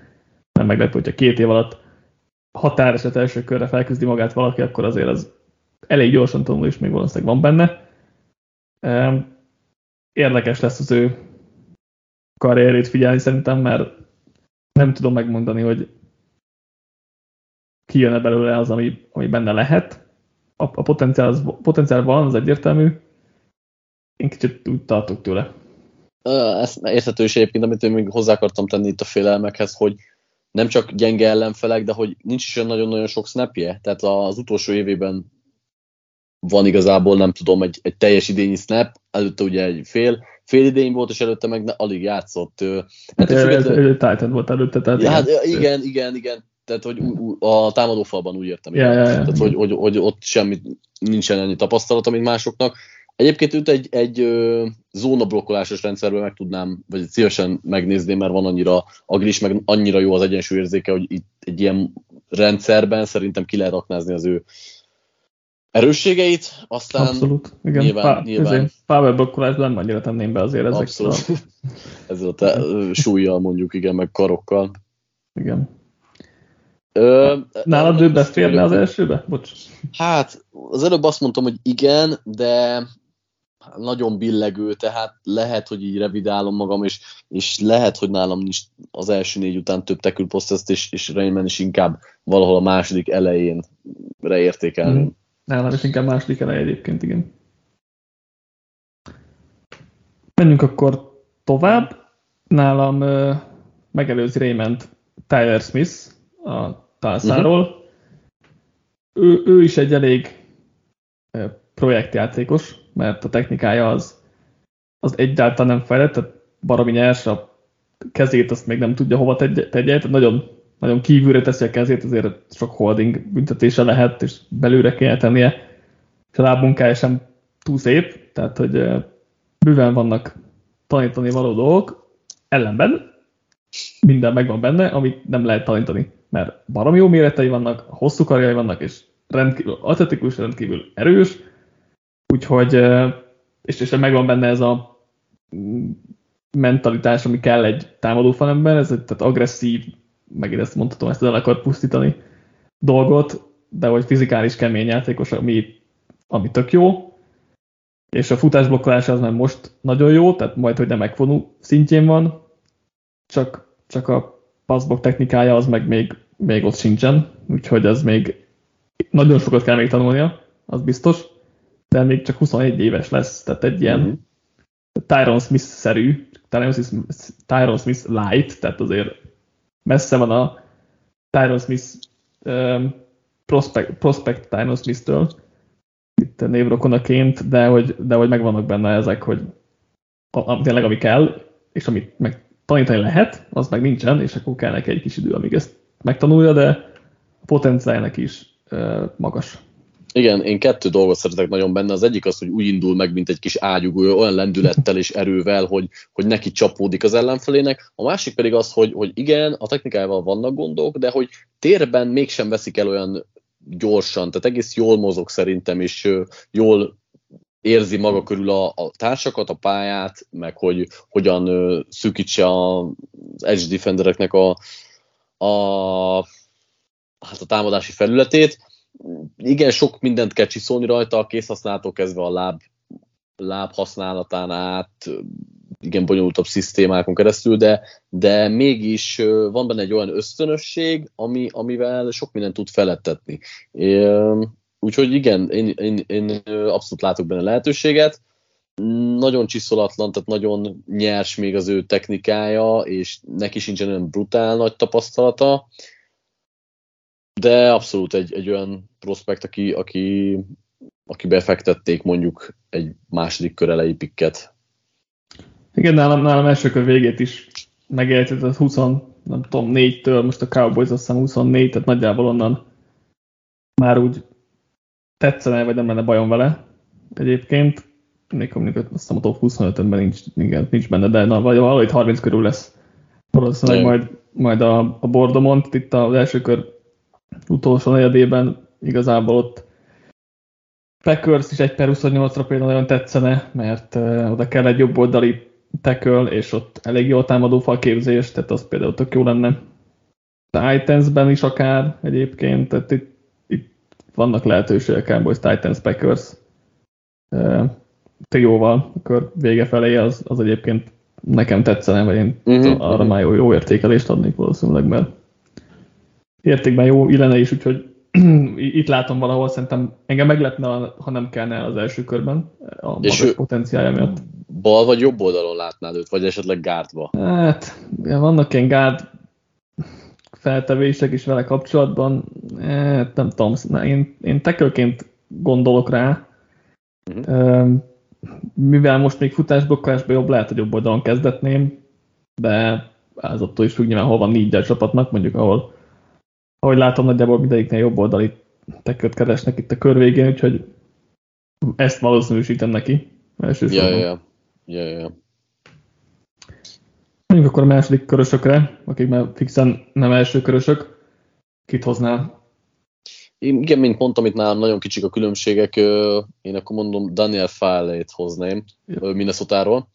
Nem meglepő, hogyha két év alatt határeset első körre felküzdi magát valaki, akkor azért az elég gyorsan tanul, és még valószínűleg van benne. Érdekes lesz az ő karrierét figyelni szerintem, mert nem tudom megmondani, hogy kijön-e belőle az, ami, ami benne lehet. A, a potenciál, az, potenciál van, az egyértelmű. Én kicsit úgy tartok tőle. Ez érthető is egyébként, amit én még hozzá akartam tenni itt a félelmekhez, hogy nem csak gyenge ellenfelek, de hogy nincs is olyan nagyon-nagyon sok snapje. Tehát az utolsó évében van igazából, nem tudom, egy, egy teljes idényi snap, előtte ugye egy fél, fél idény volt, és előtte meg ne, alig játszott. Hát. Titan volt előtte, tehát ja, hát, igen, igen, igen, tehát hogy a támadófalban úgy értem. Ja, ja, ja. Tehát, hogy, hogy, hogy, ott semmi, nincsen ennyi tapasztalata, mint másoknak. Egyébként őt egy, egy zónablokkolásos rendszerben meg tudnám, vagy szívesen megnézni, mert van annyira agris, meg annyira jó az egyensúlyérzéke, hogy itt egy ilyen rendszerben szerintem ki lehet aknázni az ő erősségeit, aztán Abszolút, igen. Nyilván, Pá, nyilván... Power blokkolásban nem annyira tenném be azért ezek. Abszolút. *laughs* Ezzel a te, súlyjal mondjuk, igen, meg karokkal. Igen. Ö, Nálad ő beférne az elsőbe? Bocs. Hát, az előbb azt mondtam, hogy igen, de nagyon billegő, tehát lehet, hogy így revidálom magam, és, és lehet, hogy nálam is az első négy után több tekülposzt és, és Rainman is inkább valahol a második elején reértékelném. Hmm. Nálam is inkább második elej egyébként, igen. Menjünk akkor tovább. Nálam uh, megelőzi Raymond Tyler Smith a Talszáról. Uh-huh. Ő, ő is egy elég uh, projektjátékos, mert a technikája az, az egyáltalán nem fejlett, tehát baromi nyers, a kezét azt még nem tudja hova tegye, tegye tehát nagyon nagyon kívülre teszi a kezét, azért sok holding büntetése lehet, és belőle kell tennie, és a lábmunkája sem túl szép, tehát hogy bőven vannak tanítani való dolgok, ellenben minden megvan benne, amit nem lehet tanítani, mert baromi jó méretei vannak, hosszú karjai vannak, és rendkívül atletikus, rendkívül erős, úgyhogy, és, és megvan benne ez a mm, mentalitás, ami kell egy támadó falemben, ez egy tehát agresszív, megint ezt mondhatom, ezt el akar pusztítani dolgot, de hogy fizikális kemény játékos, ami, ami tök jó, és a futásblokkolása az már most nagyon jó, tehát majd, hogy nem megvonul szintjén van, csak, csak a passzblok technikája az meg még, még ott sincsen, úgyhogy ez még nagyon sokat kell még tanulnia, az biztos, de még csak 21 éves lesz, tehát egy ilyen mm-hmm. Tyron Smith-szerű, Tyron Smith, Tyron Smith light, tehát azért messze van a Tyron Smith um, prospect, prospect Tyron Smith-től, itt névrokonaként, de hogy, de hogy megvannak benne ezek, hogy a, a, tényleg ami kell, és amit meg tanítani lehet, az meg nincsen, és akkor kell neki egy kis idő, amíg ezt megtanulja, de a potenciálnak is uh, magas. Igen, én kettő dolgot szeretek nagyon benne. Az egyik az, hogy úgy indul meg, mint egy kis ágyugó, olyan lendülettel és erővel, hogy, hogy neki csapódik az ellenfelének. A másik pedig az, hogy, hogy igen, a technikájával vannak gondok, de hogy térben mégsem veszik el olyan gyorsan, tehát egész jól mozog szerintem, és jól érzi maga körül a, a társakat, a pályát, meg hogy hogyan szűkítse az edge defendereknek a, a, hát a támadási felületét igen, sok mindent kell csiszolni rajta, a készhasználtól kezdve a láb, láb használatán át, igen, bonyolultabb szisztémákon keresztül, de, de mégis van benne egy olyan ösztönösség, ami, amivel sok mindent tud felettetni. úgyhogy igen, én, én, én abszolút látok benne lehetőséget. Nagyon csiszolatlan, tehát nagyon nyers még az ő technikája, és neki sincsen olyan brutál nagy tapasztalata, de abszolút egy, egy olyan prospekt, aki, aki, aki befektették mondjuk egy második kör elejé pikket. Igen, nálam, nálam első kör végét is az 20, nem tudom, 4-től, most a Cowboys azt hiszem 24, tehát nagyjából onnan már úgy tetszene, vagy nem lenne bajom vele egyébként. Még mondjuk azt hiszem a top 25-ben nincs, igen, nincs benne, de na, valahogy 30 körül lesz. Valószínűleg majd, majd a, a Bordomont itt az első kör utolsó negyedében igazából ott Packers is 1 per 28-ra például nagyon tetszene, mert oda kell egy jobb oldali tackle, és ott elég jó támadó falképzés, tehát az például tök jó lenne. A Titans-ben is akár egyébként, tehát itt, itt vannak lehetőségek Cowboys, Titans, Packers trióval, akkor vége felé az, az egyébként nekem tetszene, vagy én uh-huh. arra már jó, jó értékelést adnék valószínűleg, mert értékben jó illene is, úgyhogy *clears throat* itt látom valahol, szerintem engem meglepne, ha nem kellene az első körben a és magas potenciálja miatt. Bal vagy jobb oldalon látnád őt, vagy esetleg gárdba? Hát, vannak ilyen gárd feltevések is vele kapcsolatban. Hát, nem tudom, én, én tekölként gondolok rá. Uh-huh. Mivel most még futásblokkolásban jobb lehet, hogy jobb oldalon kezdetném, de az attól is függ nyilván, hol van négy csapatnak, mondjuk ahol ahogy látom, nagyjából mindegyiknél jobb oldali teköt keresnek itt a kör végén, úgyhogy ezt valószínűsítem neki elsősorban. Ja, ja, ja, ja. Mondjuk akkor a második körösökre, akik már fixen nem első körösök, kit hoznál? Én, igen, mint mondtam, itt nálam nagyon kicsik a különbségek, én akkor mondom Daniel Fállét hozném ja. minnesota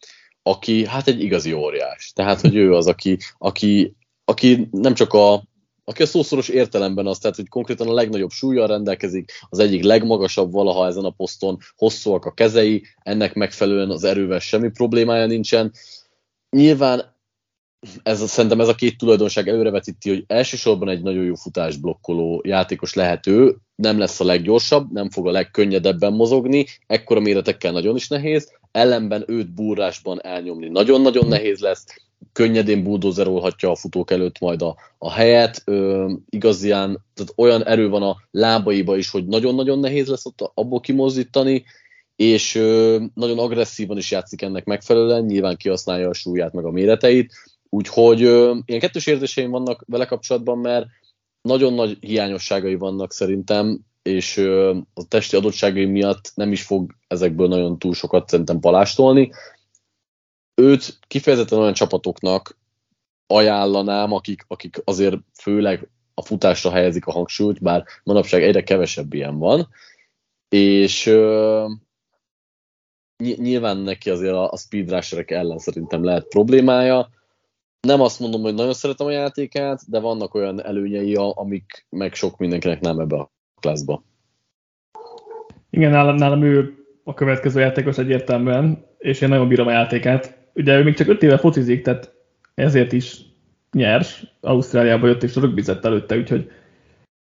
aki hát egy igazi óriás. Tehát, hogy ő az, aki, aki, aki nem csak a aki a szószoros értelemben az, tehát hogy konkrétan a legnagyobb súlyjal rendelkezik, az egyik legmagasabb valaha ezen a poszton, hosszúak a kezei, ennek megfelelően az erővel semmi problémája nincsen. Nyilván ez, szerintem ez a két tulajdonság előrevetíti, hogy elsősorban egy nagyon jó futás blokkoló játékos lehető, nem lesz a leggyorsabb, nem fog a legkönnyedebben mozogni, ekkora méretekkel nagyon is nehéz, ellenben őt búrásban elnyomni nagyon-nagyon nehéz lesz, könnyedén buldózerolhatja a futók előtt majd a, a helyet. Ö, igazián, tehát olyan erő van a lábaiba is, hogy nagyon-nagyon nehéz lesz ott abból kimozdítani, és ö, nagyon agresszívan is játszik ennek megfelelően, nyilván kihasználja a súlyát meg a méreteit, úgyhogy ö, ilyen kettős érzéseim vannak vele kapcsolatban, mert nagyon nagy hiányosságai vannak szerintem, és ö, a testi adottságai miatt nem is fog ezekből nagyon túl sokat szerintem palástolni, őt kifejezetten olyan csapatoknak ajánlanám, akik, akik azért főleg a futásra helyezik a hangsúlyt, bár manapság egyre kevesebb ilyen van, és uh, nyilván neki azért a, a speedrusherek ellen szerintem lehet problémája. Nem azt mondom, hogy nagyon szeretem a játékát, de vannak olyan előnyei, amik meg sok mindenkinek nem ebbe a klaszba. Igen, nálam, nálam ő a következő játékos egyértelműen, és én nagyon bírom a játékát ugye ő még csak 5 éve focizik, tehát ezért is nyers. Ausztráliába jött és rögbizett előtte, úgyhogy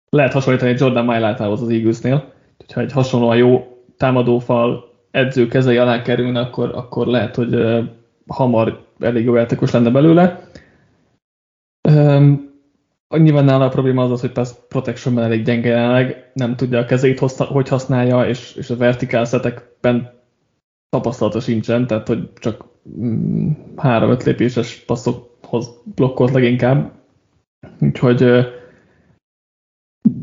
lehet hasonlítani Jordan Mailátához az Eaglesnél. Ha egy hasonlóan jó támadófal edző kezei alá kerülne, akkor, akkor lehet, hogy uh, hamar elég jó játékos lenne belőle. Um, nyilván nála a probléma az az, hogy pass protectionben elég gyenge jelenleg, nem tudja a kezeit hogy használja, és, és a vertikál szetekben tapasztalata sincsen, tehát hogy csak három-öt lépéses passzokhoz blokkolt leginkább. Úgyhogy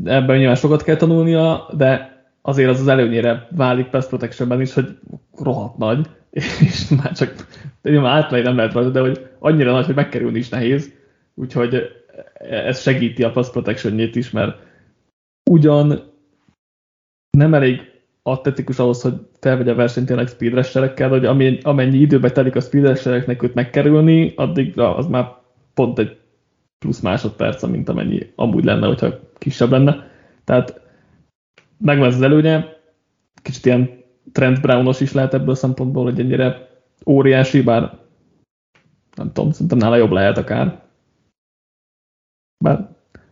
ebben nyilván sokat kell tanulnia, de azért az az előnyére válik pass protectionben is, hogy rohadt nagy, *laughs* és már csak nyilván átmegy nem lehet rajta, de hogy annyira nagy, hogy megkerülni is nehéz, úgyhogy ez segíti a pass protection is, mert ugyan nem elég atletikus ahhoz, hogy felvegye a versenyt tényleg speedresserekkel, hogy amennyi, amennyi időbe telik a speedressereknek őt megkerülni, addig az már pont egy plusz másodperc, mint amennyi amúgy lenne, hogyha kisebb lenne. Tehát megvan az előnye, kicsit ilyen Trent Brownos is lehet ebből a szempontból, hogy ennyire óriási, bár nem tudom, szerintem nála jobb lehet akár. Bár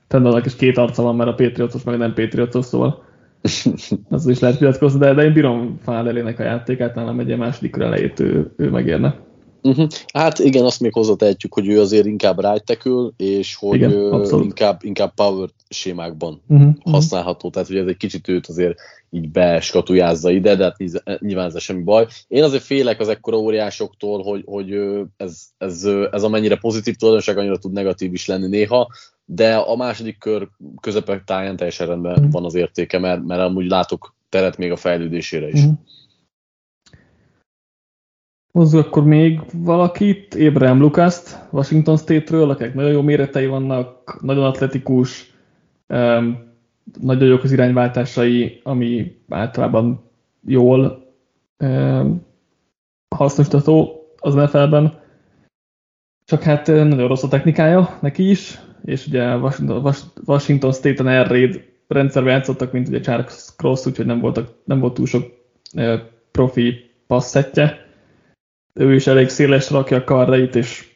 Trendonnak is két arca van, mert a Patriotos meg nem Patriotos, szóval *laughs* Az is lehet vitatkozni, de, de én bírom Fálelének a játékát, nálam egy második elejét ő, ő megérne. Uh-huh. Hát igen, azt még hozzátehetjük, hogy ő azért inkább right és hogy igen, ő inkább, inkább power sémákban uh-huh. használható, tehát hogy ez egy kicsit őt azért így beskatujázza ide, de hát nyilván ez semmi baj. Én azért félek az ekkora óriásoktól, hogy, hogy ez, ez, ez amennyire pozitív tulajdonság, annyira tud negatív is lenni néha, de a második kör közepek táján teljesen rendben uh-huh. van az értéke, mert, mert amúgy látok teret még a fejlődésére is. Uh-huh. Hozzuk akkor még valakit, Abraham Lukaszt, Washington State-ről, akik nagyon jó méretei vannak, nagyon atletikus, um, nagyon jók az irányváltásai, ami általában jól um, hasznosítható az NFL-ben. Csak hát nagyon rossz a technikája neki is, és ugye Washington State-en Air Raid rendszerben játszottak, mint ugye Charles Cross, úgyhogy nem, voltak, nem volt túl sok profi passzettje. Ő is elég széles rakja a karrait, és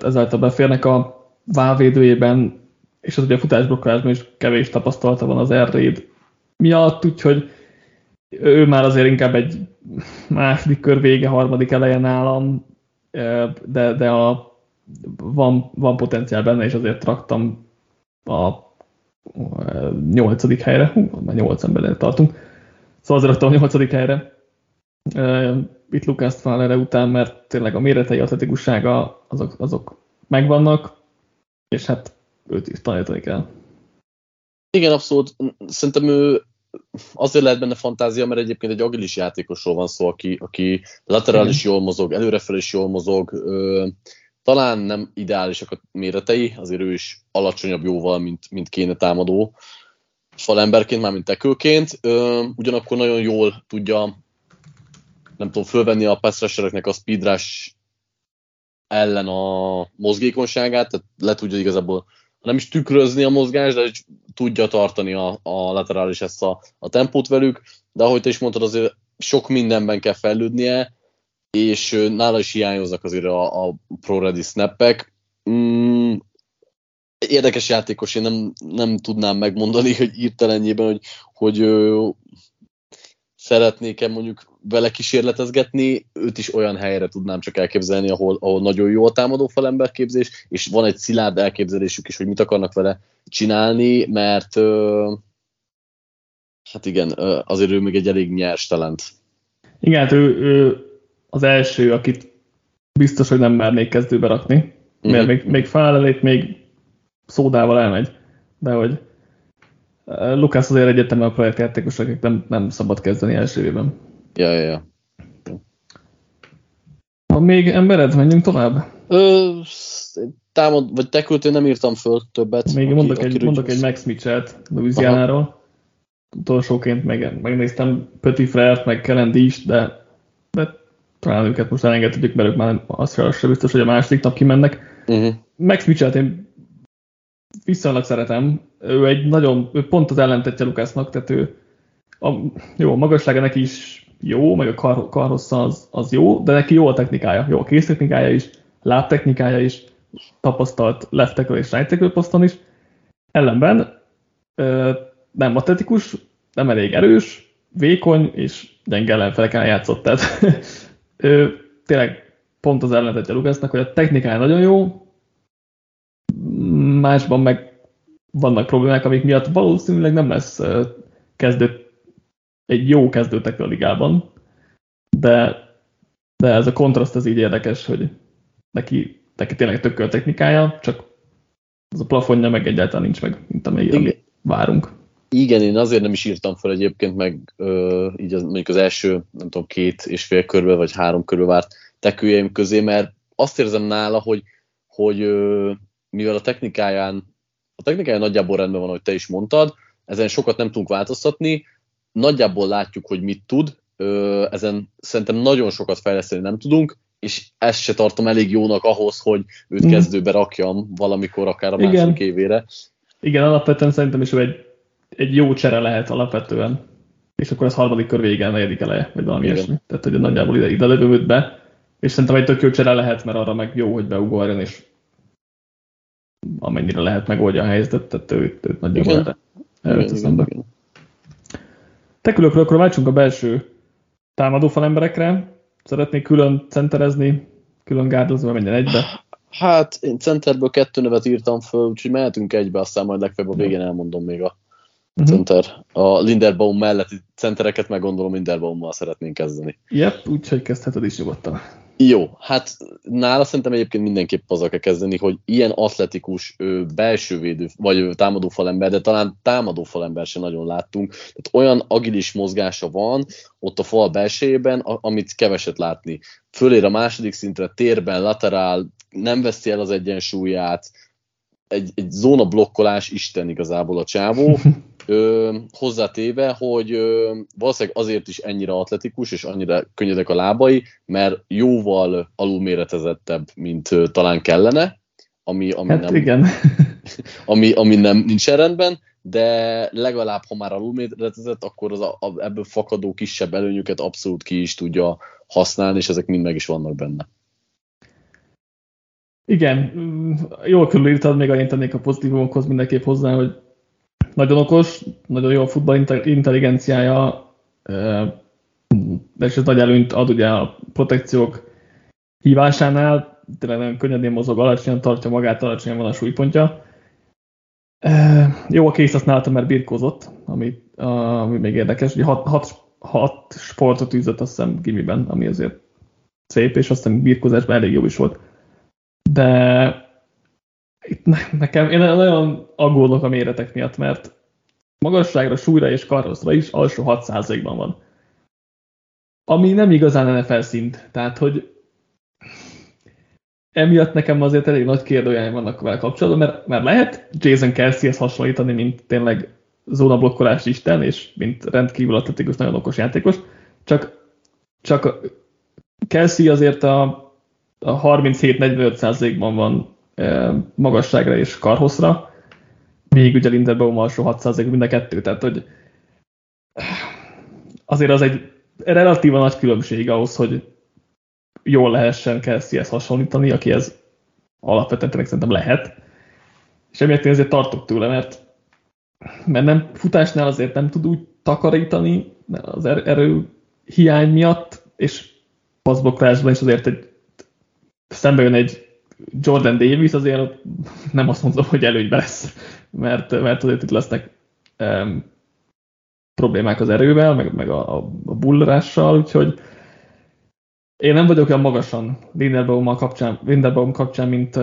ezáltal beférnek a válvédőjében, és az ugye a futásblokkolásban is kevés tapasztalata van az Air miatt, úgyhogy ő már azért inkább egy második kör vége, harmadik eleje nálam, de, de a, van, van potenciál benne, és azért raktam a nyolcadik helyre, hú, már nyolc emberre tartunk, szóval azért raktam a nyolcadik helyre, itt Lucas Fallere után, mert tényleg a méretei atletikussága azok, azok megvannak, és hát őt is tanítani kell. Igen, abszolút. Szerintem ő azért lehet benne fantázia, mert egyébként egy agilis játékosról van szó, aki, aki lateral is jól mozog, előrefel is jól mozog, ö, talán nem ideálisak a méretei, azért ő is alacsonyabb jóval, mint, mint kéne támadó falemberként, már mint tekőként, ö, ugyanakkor nagyon jól tudja nem tudom, fölvenni a pass a speed rush ellen a mozgékonyságát, tehát le tudja igazából nem is tükrözni a mozgást, de tudja tartani a, a laterális ezt a, a tempót velük, de ahogy te is mondtad, azért sok mindenben kell fejlődnie, és nála is hiányoznak azért a, a pro-ready snappek. Mm, érdekes játékos, én nem, nem tudnám megmondani, *laughs* hogy írtelenjében, hogy, hogy szeretnék-e mondjuk vele kísérletezgetni, őt is olyan helyre tudnám csak elképzelni, ahol, ahol nagyon jó a támadó falemberképzés, és van egy szilárd elképzelésük is, hogy mit akarnak vele csinálni, mert hát igen, azért ő még egy elég nyers talent. Igen, hát ő, ő az első, akit biztos, hogy nem mernék kezdőbe rakni, mert mm-hmm. még, még felelét, még szódával elmegy, de hogy Lukász azért egyetemben a projektjátékos, akik nem, nem szabad kezdeni első évben. Ja, ja, ja. Ha még embered, menjünk tovább? Ö, támad, vagy tekültő nem írtam föl többet. Még aki, mondok, egy, mondok egy Max Mitchell-t Louisiana-ról. Utolsóként meg, megnéztem Petit Frert, meg Kellen is, de talán őket most elengedhetjük, mert ők már azt sem biztos, hogy a második nap kimennek. Uh-huh. Max Mitchell-t én viszonylag szeretem. Ő egy nagyon, ő pont az ellentetje Lukasznak, tehát ő a, jó, a magassága neki is jó, meg a kar, karhossza az, az jó, de neki jó a technikája, jó a késztechnikája is, lábtechnikája is, tapasztalt left tackle és right tackle poszton is. Ellenben ö, nem atletikus, nem elég erős, vékony és gyenge ellenfeleken játszott. Tehát ő tényleg pont az ellentetje Lukasznak, hogy a technikája nagyon jó, másban meg vannak problémák, amik miatt valószínűleg nem lesz kezdő, egy jó kezdőtek a ligában, de, de ez a kontraszt az így érdekes, hogy neki, neki tényleg tök a technikája, csak az a plafonja meg egyáltalán nincs meg, mint amely, amit várunk. Igen, én azért nem is írtam fel egyébként, meg ö, így az, mondjuk az első, nem tudom, két és fél körbe, vagy három körbe várt tekőjeim közé, mert azt érzem nála, hogy, hogy ö, mivel a technikáján, a technikája nagyjából rendben van, ahogy te is mondtad, ezen sokat nem tudunk változtatni, nagyjából látjuk, hogy mit tud, ezen szerintem nagyon sokat fejleszteni nem tudunk, és ezt se tartom elég jónak ahhoz, hogy őt mm. kezdőbe rakjam valamikor, akár a második évére. Igen, alapvetően szerintem is ő egy, egy jó csere lehet alapvetően, és akkor ez harmadik kör vége, negyedik eleje, vagy valami Igen. ilyesmi. Tehát, hogy nagyjából ide, ide lövőd be, és szerintem egy tök jó csere lehet, mert arra meg jó, hogy beugorjon, és amennyire lehet megoldja a helyzetet, tehát őt, őt nagyjából erre teszem be. tekülökről akkor váltsunk a belső támadófal emberekre. Szeretnék külön centerezni, külön gárdozni, vagy menjen egybe. Hát én centerből kettő nevet írtam föl, úgyhogy mehetünk egybe, aztán majd legfeljebb a végén elmondom még a uh-huh. center. A Linderbaum melletti centereket meg gondolom Linderbaummal szeretnénk kezdeni. Yep, úgyhogy kezdheted is nyugodtan. Jó, hát nála szerintem egyébként mindenképp azzal kell kezdeni, hogy ilyen atletikus ő, belső védő, vagy támadó falember, de talán támadó falember sem nagyon láttunk. Tehát olyan agilis mozgása van ott a fal belsejében, amit keveset látni. Fölér a második szintre, térben, laterál, nem veszi el az egyensúlyát, egy, egy zóna blokkolás isten igazából a csávó, *laughs* ö, hozzátéve, hogy ö, valószínűleg azért is ennyire atletikus, és annyira könnyedek a lábai, mert jóval alulméretezettebb, mint ö, talán kellene, ami, ami, hát nem, igen. *laughs* ami, ami nem nincs rendben, de legalább, ha már alulméretezett, akkor az a, a, ebből fakadó kisebb előnyöket abszolút ki is tudja használni, és ezek mind meg is vannak benne. Igen, jól körülírtad, még annyit tennék a pozitívumokhoz mindenképp hozzá, hogy nagyon okos, nagyon jó a futball intelligenciája, és ez nagy előnyt ad ugye a protekciók hívásánál, tényleg nagyon könnyedén mozog, alacsonyan tartja magát, alacsonyan van a súlypontja. Jó a kész használata, mert birkózott, ami, ami még érdekes. Ugye hat, hat, hat sportot űzött azt hiszem gimiben, ami azért szép, és azt hiszem birkózásban elég jó is volt de itt nekem, én nagyon aggódok a méretek miatt, mert magasságra, súlyra és karoszra is alsó 6%-ban van. Ami nem igazán NFL szint. Tehát, hogy emiatt nekem azért elég nagy kérdőjelek vannak vele kapcsolatban, mert, mert lehet Jason Kelseyhez hasonlítani, mint tényleg zónablokkolás isten, és mint rendkívül atletikus, nagyon okos játékos, csak, csak Kelsey azért a a 37-45%-ban van magasságra és karhoszra, még ugye Linderbaum alsó 6% mind a kettő, tehát hogy azért az egy relatívan nagy különbség ahhoz, hogy jól lehessen Kelseyhez hasonlítani, aki ez alapvetően szerintem lehet. És emiatt én azért tartok tőle, mert, mert nem futásnál azért nem tud úgy takarítani az er-, erő hiány miatt, és passzblokkálásban is azért egy szembe jön egy Jordan Davis, azért nem azt mondom, hogy előnybe lesz, mert, mert azért itt lesznek um, problémák az erővel, meg, meg a, a, bullarással, úgyhogy én nem vagyok olyan magasan Linderbaum kapcsán, Linderbaum kapcsán mint,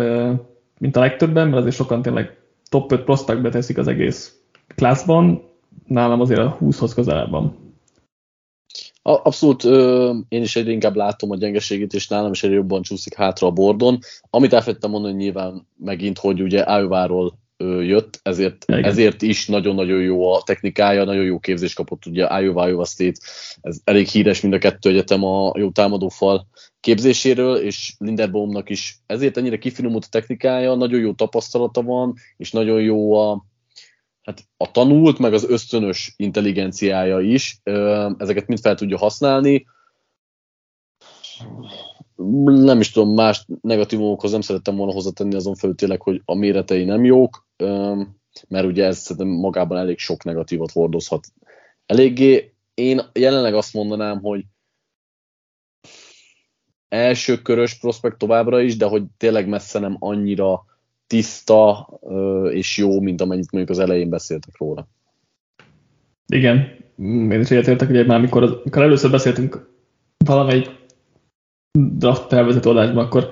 mint a legtöbben, mert azért sokan tényleg top 5 prospectbe teszik az egész klászban, nálam azért a 20-hoz közelebb van. Abszolút ö, én is egyre inkább látom a gyengeségét, és nálam is egyre jobban csúszik hátra a bordon. Amit elfettem mondani nyilván megint, hogy ugye iowa jött, ezért, ezért is nagyon-nagyon jó a technikája, nagyon jó képzés kapott ugye Iowa, Iowa State, ez elég híres mind a kettő egyetem a jó támadófal képzéséről, és Linderbaumnak is ezért ennyire kifinomult a technikája, nagyon jó tapasztalata van, és nagyon jó a, hát a tanult, meg az ösztönös intelligenciája is, ezeket mind fel tudja használni. Nem is tudom, más negatívumokhoz nem szerettem volna hozzátenni azon felül tényleg, hogy a méretei nem jók, mert ugye ez szerintem magában elég sok negatívat hordozhat. Eléggé én jelenleg azt mondanám, hogy első körös prospekt továbbra is, de hogy tényleg messze nem annyira tiszta és jó, mint amennyit mondjuk az elején beszéltek róla. Igen, én is egyetértek, hogy már amikor, az, először beszéltünk valamelyik draft tervezett adásban, akkor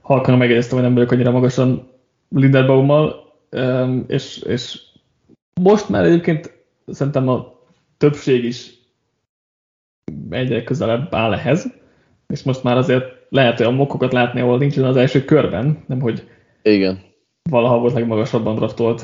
halkan megjegyeztem, hogy nem vagyok annyira magasan Linderbaummal, és, és most már egyébként szerintem a többség is egyre közelebb áll ehhez, és most már azért lehet olyan mokokat látni, ahol nincsen az első körben, nem hogy Igen valaha volt legmagasabban draftolt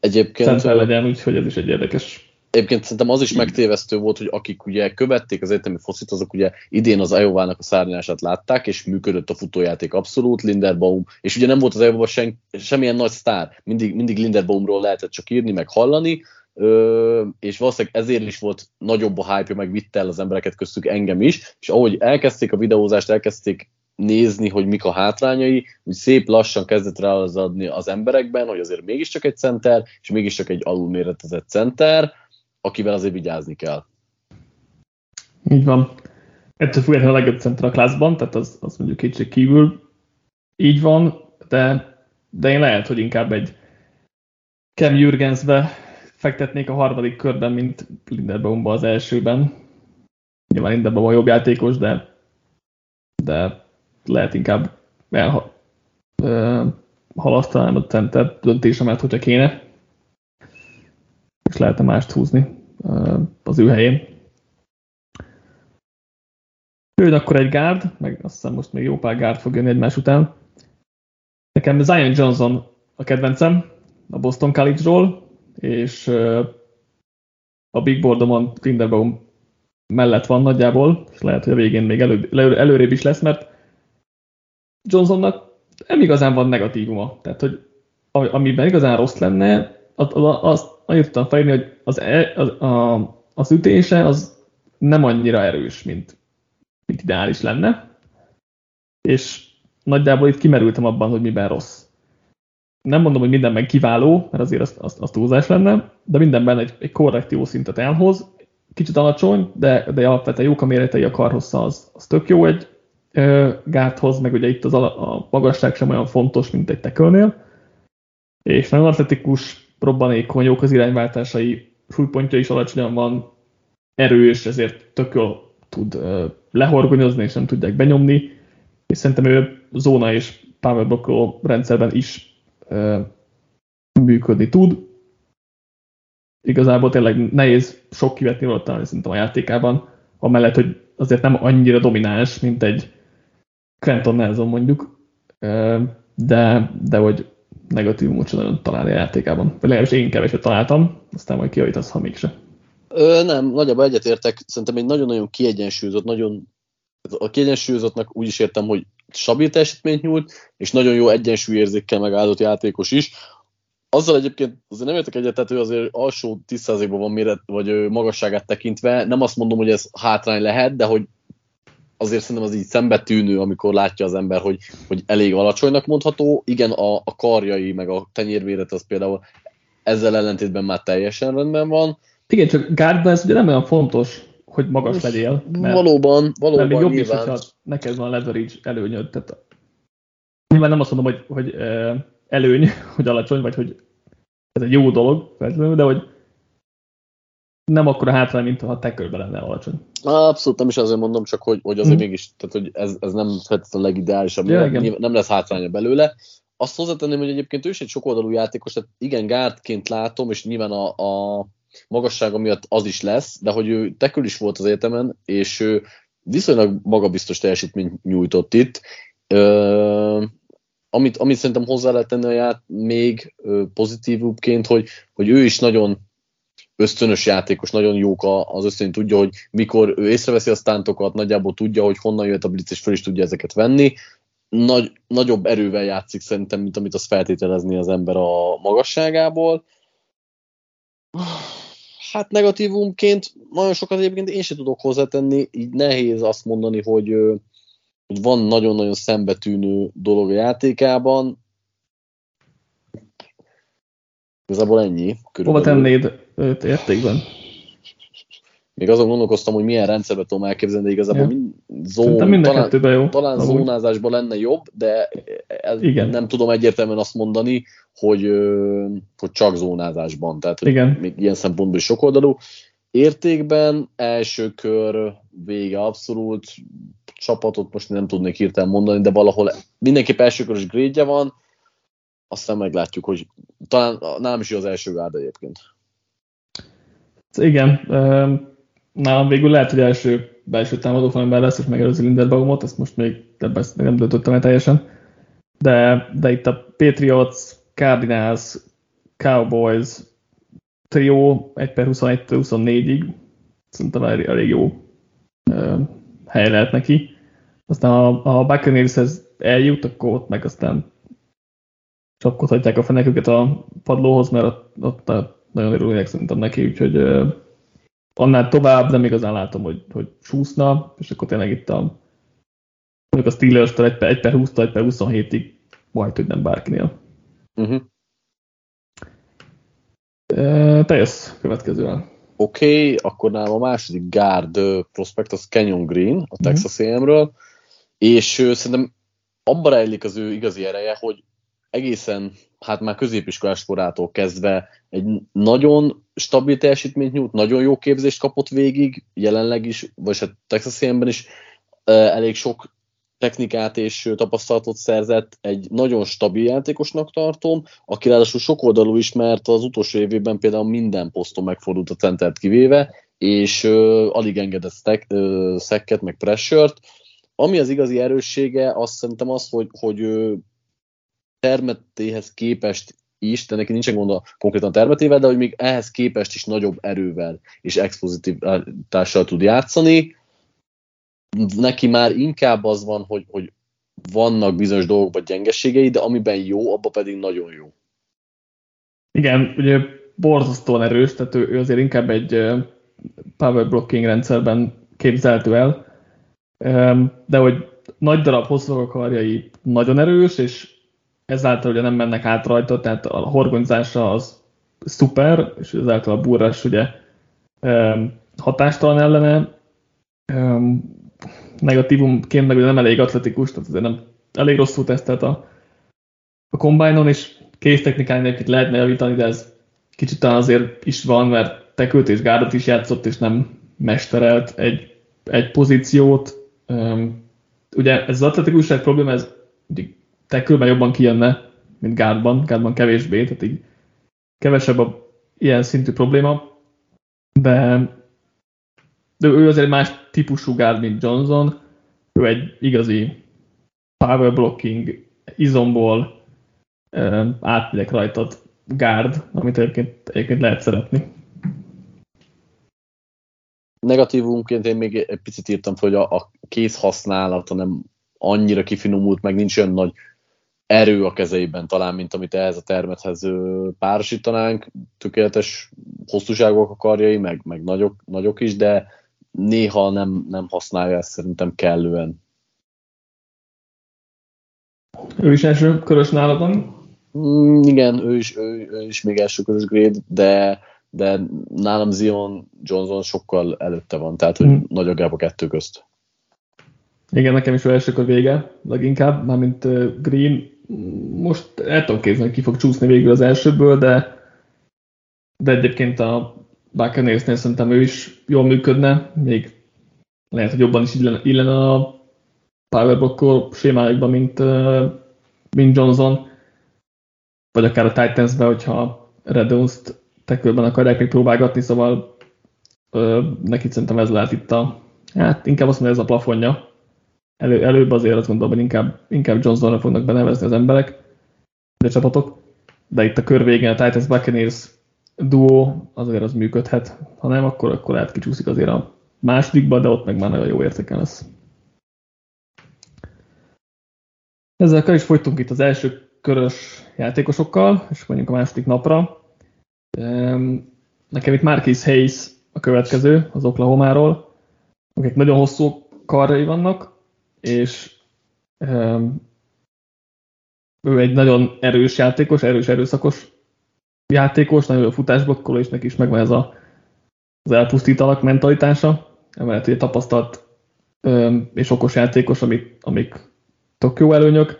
Egyébként center legyen, úgyhogy ez is egy érdekes. Egyébként szerintem az is megtévesztő volt, hogy akik ugye követték az egyetemi focit, azok ugye idén az iowa a szárnyását látták, és működött a futójáték abszolút, Linderbaum, és ugye nem volt az iowa sen, semmilyen nagy sztár, mindig, mindig Linderbaumról lehetett csak írni, meg hallani, ö, és valószínűleg ezért is volt nagyobb a hype meg vitte el az embereket köztük engem is, és ahogy elkezdték a videózást, elkezdték nézni, hogy mik a hátrányai, úgy szép lassan kezdett rá az emberekben, hogy azért mégiscsak egy center, és mégiscsak egy alulméretezett center, akivel azért vigyázni kell. Így van. Ettől függetlenül a legjobb center a klászban, tehát az, az mondjuk kétség kívül így van, de, de én lehet, hogy inkább egy Cam Jürgensbe fektetnék a harmadik körben, mint Linderbaumba az elsőben. Nyilván Linderbaum a jobb játékos, de, de lehet inkább elha, halasztanám a center döntésemet, hogyha kéne. És lehetne mást húzni az ő helyén. Jön akkor egy gárd, meg azt hiszem most még jó pár gárd fog jönni egymás után. Nekem Zion Johnson a kedvencem a Boston College-ról, és a Big Boardomon Tinderbaum mellett van nagyjából, és lehet, hogy a végén még elő, előrébb is lesz, mert Johnsonnak nem igazán van negatívuma. Tehát, hogy amiben igazán rossz lenne, azt az, annyit tudtam felírni, hogy az, e, az, a, az ütése az nem annyira erős, mint, mint ideális lenne. És nagyjából itt kimerültem abban, hogy miben rossz. Nem mondom, hogy mindenben kiváló, mert azért az, az, az túlzás lenne, de mindenben egy, egy korrekt jó szintet elhoz. Kicsit alacsony, de, de alapvetően jók a méretei, a karhossza az, az tök jó egy gáthoz, meg ugye itt az a, a magasság sem olyan fontos, mint egy tekölnél. És nagyon atletikus, robbanékony, jók az irányváltásai, súlypontja is alacsonyan van, erős, ezért tök jól tud lehorgonyozni, és nem tudják benyomni és szerintem ő zóna és power rendszerben is működni tud. Igazából tényleg nehéz sok kivetni róla találni szerintem a játékában, amellett, hogy azért nem annyira domináns, mint egy Clinton Nelson mondjuk, de, de hogy negatívumot sem nagyon találni a játékában. Vagy legalábbis én keveset találtam, aztán majd kiavítasz, ha mégse. Ö, nem, nagyjából egyetértek. Szerintem egy nagyon-nagyon kiegyensúlyozott, nagyon a kiegyensúlyozottnak úgy is értem, hogy stabil teljesítményt nyújt, és nagyon jó egyensúlyérzékkel megáldott játékos is. Azzal egyébként azért nem értek egyet, tehát ő azért alsó 10%-ban van méret, vagy magasságát tekintve. Nem azt mondom, hogy ez hátrány lehet, de hogy azért szerintem az így szembetűnő, amikor látja az ember, hogy, hogy elég alacsonynak mondható. Igen, a, a karjai, meg a tenyérméret az például ezzel ellentétben már teljesen rendben van. Igen, csak guardban ez ugye nem olyan fontos, hogy magas legyél. Mert, valóban, valóban mert még jobb is, hogyha neked van leverage előnyöd. Tehát nyilván nem azt mondom, hogy, hogy előny, *laughs* hogy alacsony, vagy hogy ez egy jó dolog, de hogy nem akkor a hátrány, mint ha tekörbe lenne alacsony. Abszolút nem is azért mondom, csak hogy, hogy azért mm. mégis, tehát hogy ez, ez nem a legideálisabb, ja, nem lesz hátránya belőle. Azt hozzátenném, hogy egyébként ő is egy sokoldalú játékos, tehát igen, gárdként látom, és nyilván a, a magassága miatt az is lesz, de hogy ő tekül is volt az egyetemen, és ő viszonylag magabiztos teljesítményt nyújtott itt. Ö, amit, amit szerintem hozzá lehet tenni a ját még pozitívúbbként, hogy, hogy ő is nagyon ösztönös játékos, nagyon jók az ösztön, tudja, hogy mikor ő észreveszi a stántokat, nagyjából tudja, hogy honnan jött a blitz, és föl is tudja ezeket venni. Nagy, nagyobb erővel játszik szerintem, mint amit az feltételezni az ember a magasságából. Hát negatívumként nagyon sokat egyébként én sem tudok hozzátenni, így nehéz azt mondani, hogy, hogy van nagyon-nagyon szembetűnő dolog a játékában. Igazából ennyi. Hova tennéd őt értékben? Még azon gondolkoztam, hogy milyen rendszerbe tudom elképzelni, de igazából ja. mind, zón, talán, jó. talán zónázásban lenne jobb, de ez Igen. nem tudom egyértelműen azt mondani, hogy, hogy csak zónázásban. Tehát hogy Igen. még ilyen szempontból is sokoldalú. Értékben első kör vége abszolút, csapatot most nem tudnék hirtelen mondani, de valahol mindenképp első körös grédje van, aztán meglátjuk, hogy talán nálam is jó az első gárd egyébként. Igen, nálam végül lehet, hogy első belső támadó ember lesz, és megelőzi Linderbaumot, ezt most még ezt nem döntöttem el teljesen. De, de itt a Patriots, Cardinals, Cowboys trió 1 per 21 24-ig szerintem elég, elég jó hely lehet neki. Aztán ha a Buccaneershez eljut, akkor ott meg aztán csapkodhatják a feneküket a padlóhoz, mert ott, ott nagyon örülnek szerintem neki, úgyhogy annál tovább nem igazán látom, hogy, hogy csúszna, és akkor tényleg itt a, mondjuk a Steelers-től 1 per, 1 per 20 1 per 27-ig majd, hogy nem bárkinél. Uh-huh. E, te jössz következően. oké, okay, akkor nálam a második guard prospect az Canyon Green, a Texas mm. AM-ről, és uh, szerintem abban rejlik az ő igazi ereje, hogy egészen, hát már középiskolás korától kezdve egy nagyon stabil teljesítményt nyújt, nagyon jó képzést kapott végig, jelenleg is, vagy hát Texas AM-ben is elég sok technikát és tapasztalatot szerzett, egy nagyon stabil játékosnak tartom, aki ráadásul sokoldalú is, mert az utolsó évében például minden poszton megfordult a centert kivéve, és uh, alig engedett stack, uh, szekket, meg pressure Ami az igazi erőssége, azt szerintem az, hogy, hogy uh, termetéhez képest is, de neki nincsen gond a konkrétan termetével, de hogy még ehhez képest is nagyobb erővel és expozitívással tud játszani, neki már inkább az van, hogy, hogy vannak bizonyos dolgokban gyengeségei, de amiben jó, abban pedig nagyon jó. Igen, ugye borzasztóan erős, tehát ő, ő azért inkább egy power blocking rendszerben képzelhető el, de hogy nagy darab hosszú karjai nagyon erős, és ezáltal ugye nem mennek át rajta, tehát a horgonyzása az szuper, és ezáltal a burrás ugye hatástalan ellene negatívumként meg nem elég atletikus, tehát nem elég rosszul tesztelt a, a kombájnon, és kéztechnikán egyébként lehetne javítani, de ez kicsit talán azért is van, mert tekült és gárdot is játszott, és nem mesterelt egy, egy pozíciót. Um, ugye ez az atletikusság probléma, ez tekülben jobban kijönne, mint gárdban, gárdban kevésbé, tehát így kevesebb a ilyen szintű probléma, de de ő azért más típusú guard, mint Johnson. Ő egy igazi power blocking, izomból átmegyek rajtad guard, amit egyébként, egyébként lehet szeretni. Negatívunként én még egy picit írtam hogy a, a kéz használata nem annyira kifinomult, meg nincs olyan nagy erő a kezeiben talán, mint amit ehhez a termethez párosítanánk. Tökéletes hosszúságok a karjai, meg, meg nagyok, nagyok is, de néha nem, nem használja ezt szerintem kellően. Ő is első körös nálad van? Mm, igen, ő is, ő, ő is még első körös grade, de, de nálam Zion Johnson sokkal előtte van, tehát hogy mm. nagy a gap a kettő közt. Igen, nekem is ő első kör vége, leginkább, mármint Green. Most el tudom képzelni, ki fog csúszni végül az elsőből, de, de egyébként a Buccaneersnél szerintem ő is jól működne, még lehet, hogy jobban is illene a powerblock sémájukban, mint, mint Johnson, vagy akár a Titans-be, hogyha Redunst tekölben akarják még próbálgatni, szóval neki szerintem ez lehet itt a, hát inkább azt mondja, ez a plafonja. Elő, előbb azért azt gondolom, hogy inkább, inkább Johnsonra fognak benevezni az emberek, de csapatok. De itt a kör végén a Titans Buccaneers duó azért az működhet, ha nem, akkor, akkor lehet kicsúszik azért a másodikba, de ott meg már nagyon jó értéke lesz. Ezzel is folytunk itt az első körös játékosokkal, és mondjuk a második napra. Nekem itt Marquis Hayes a következő, az Oklahoma-ról, akik nagyon hosszú karjai vannak, és ő egy nagyon erős játékos, erős, erőszakos játékos, nagyon jó futásblokkoló, és neki is megvan ez a, az elpusztítalak mentalitása, emellett egy tapasztalt és okos játékos, amik, amik tök jó előnyök.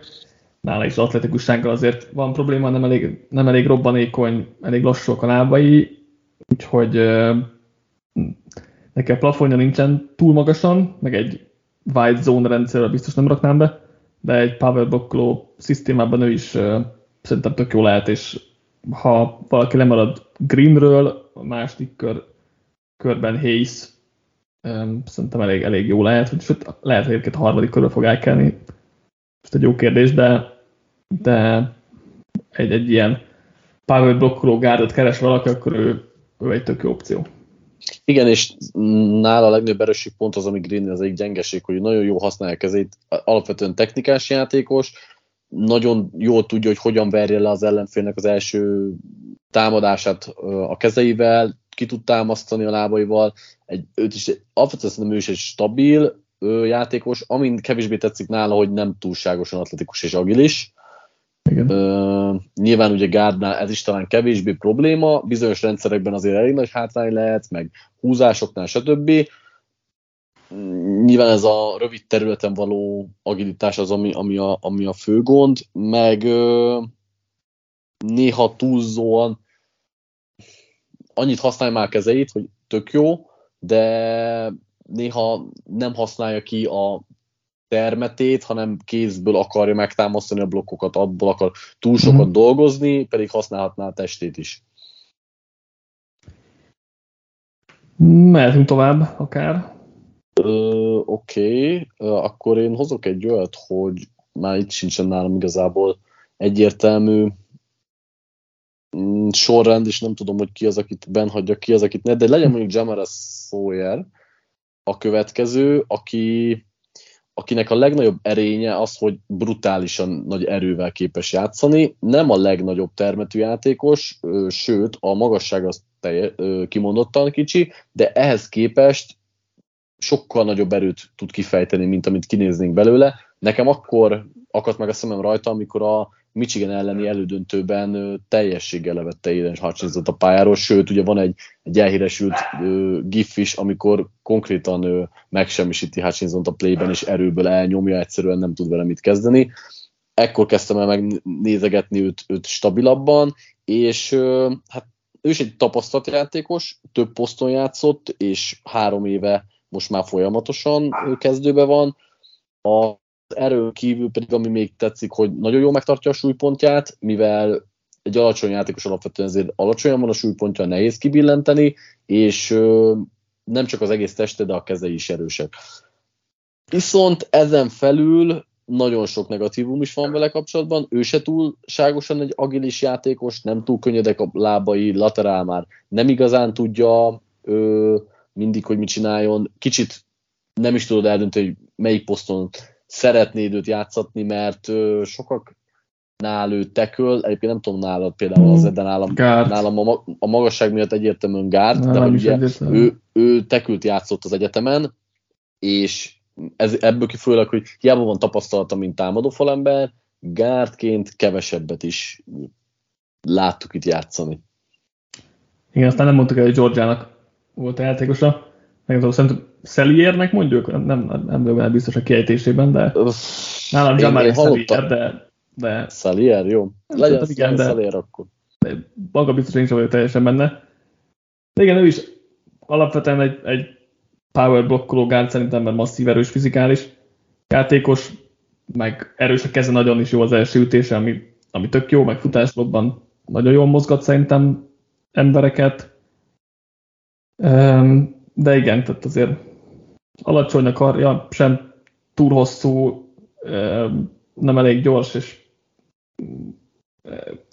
Nála is az atletikussággal azért van probléma, nem elég, nem elég robbanékony, elég lassúak a lábai, úgyhogy neki a plafonja nincsen túl magasan, meg egy wide zone rendszerre biztos nem raknám be, de egy power blockoló szisztémában ő is szerintem tök jó lehet, és ha valaki lemarad Greenről, a második kör, körben Hayes um, szerintem elég, elég jó lehet, hogy sőt, lehet, hogy egyébként a harmadik körbe fog elkelni. Most egy jó kérdés, de, de egy, egy ilyen power blokkoló gárdot keres valaki, akkor ő, ő egy tök jó opció. Igen, és nála a legnagyobb erősség pont az, ami Green az egyik gyengeség, hogy nagyon jó használja a kezét, alapvetően technikás játékos, nagyon jól tudja, hogy hogyan verje le az ellenfélnek az első támadását a kezeivel, ki tud támasztani a lábaival. Egy, őt is, alapvetően szerintem ő is egy stabil játékos, amin kevésbé tetszik nála, hogy nem túlságosan atletikus és agilis, Igen. Ö, nyilván ugye Gárdnál ez is talán kevésbé probléma, bizonyos rendszerekben azért elég nagy hátrány lehet, meg húzásoknál, stb. Nyilván ez a rövid területen való agilitás az, ami, ami, a, ami a fő gond, meg ö, néha túlzóan annyit használja már kezeit, hogy tök jó, de néha nem használja ki a termetét, hanem kézből akarja megtámasztani a blokkokat, abból akar túl sokat mm. dolgozni, pedig használhatná a testét is. Mehetünk tovább, akár. Oké, okay. akkor én hozok egy olyat, hogy már itt sincsen nálam igazából egyértelmű mm, sorrend, és nem tudom, hogy ki az, akit benhagyja, ki az, akit ne, de legyen mondjuk Jamara Sawyer a következő, aki akinek a legnagyobb erénye az, hogy brutálisan nagy erővel képes játszani. Nem a legnagyobb termetű játékos, sőt, a magasság az telje, kimondottan kicsi, de ehhez képest sokkal nagyobb erőt tud kifejteni, mint amit kinéznénk belőle. Nekem akkor akadt meg a szemem rajta, amikor a Michigan elleni elődöntőben teljességgel levette Aiden hutchinson a pályáról, sőt, ugye van egy, egy elhíresült uh, gif is, amikor konkrétan uh, megsemmisíti hutchinson a playben, és erőből elnyomja, egyszerűen nem tud vele mit kezdeni. Ekkor kezdtem el megnézegetni őt, őt stabilabban, és uh, hát ő is egy tapasztalt játékos, több poszton játszott, és három éve most már folyamatosan kezdőbe van. A erről kívül pedig, ami még tetszik, hogy nagyon jól megtartja a súlypontját, mivel egy alacsony játékos alapvetően ezért alacsonyan van a súlypontja, nehéz kibillenteni, és nem csak az egész teste, de a kezei is erősek. Viszont ezen felül nagyon sok negatívum is van vele kapcsolatban, ő se túlságosan egy agilis játékos, nem túl könnyedek a lábai, laterál már nem igazán tudja ö, mindig, hogy mit csináljon, kicsit nem is tudod eldönteni, hogy melyik poszton szeretnéd őt játszatni, mert ö, sokak nál ő teköl, egyébként nem tudom nálad például az, de nálam, nálam a, a magasság miatt egyértelműen gárd, de ugye ő, ő tekült játszott az egyetemen, és ez, ebből kifőleg, hogy hiába van tapasztalata, mint támadó falember, gárdként kevesebbet is láttuk itt játszani. Igen, aztán nem mondtuk el, hogy Georgiának volt a játékosa. Nem tudom, szerintem Szeliernek mondjuk, nem, nem, vagyok biztos a kiejtésében, de nálam Jamal Szelier, de, de... Szelier, jó. Legyen igen, de, Szelier akkor. De maga biztos, hogy nincs vagyok teljesen benne. De igen, ő is alapvetően egy, egy power blokkoló gárd szerintem, mert masszív erős fizikális játékos, meg erős a keze, nagyon is jó az első ütése, ami, ami tök jó, meg futásblokban nagyon jól mozgat szerintem embereket. De igen, tehát azért alacsony a karja, sem túl hosszú, nem elég gyors, és,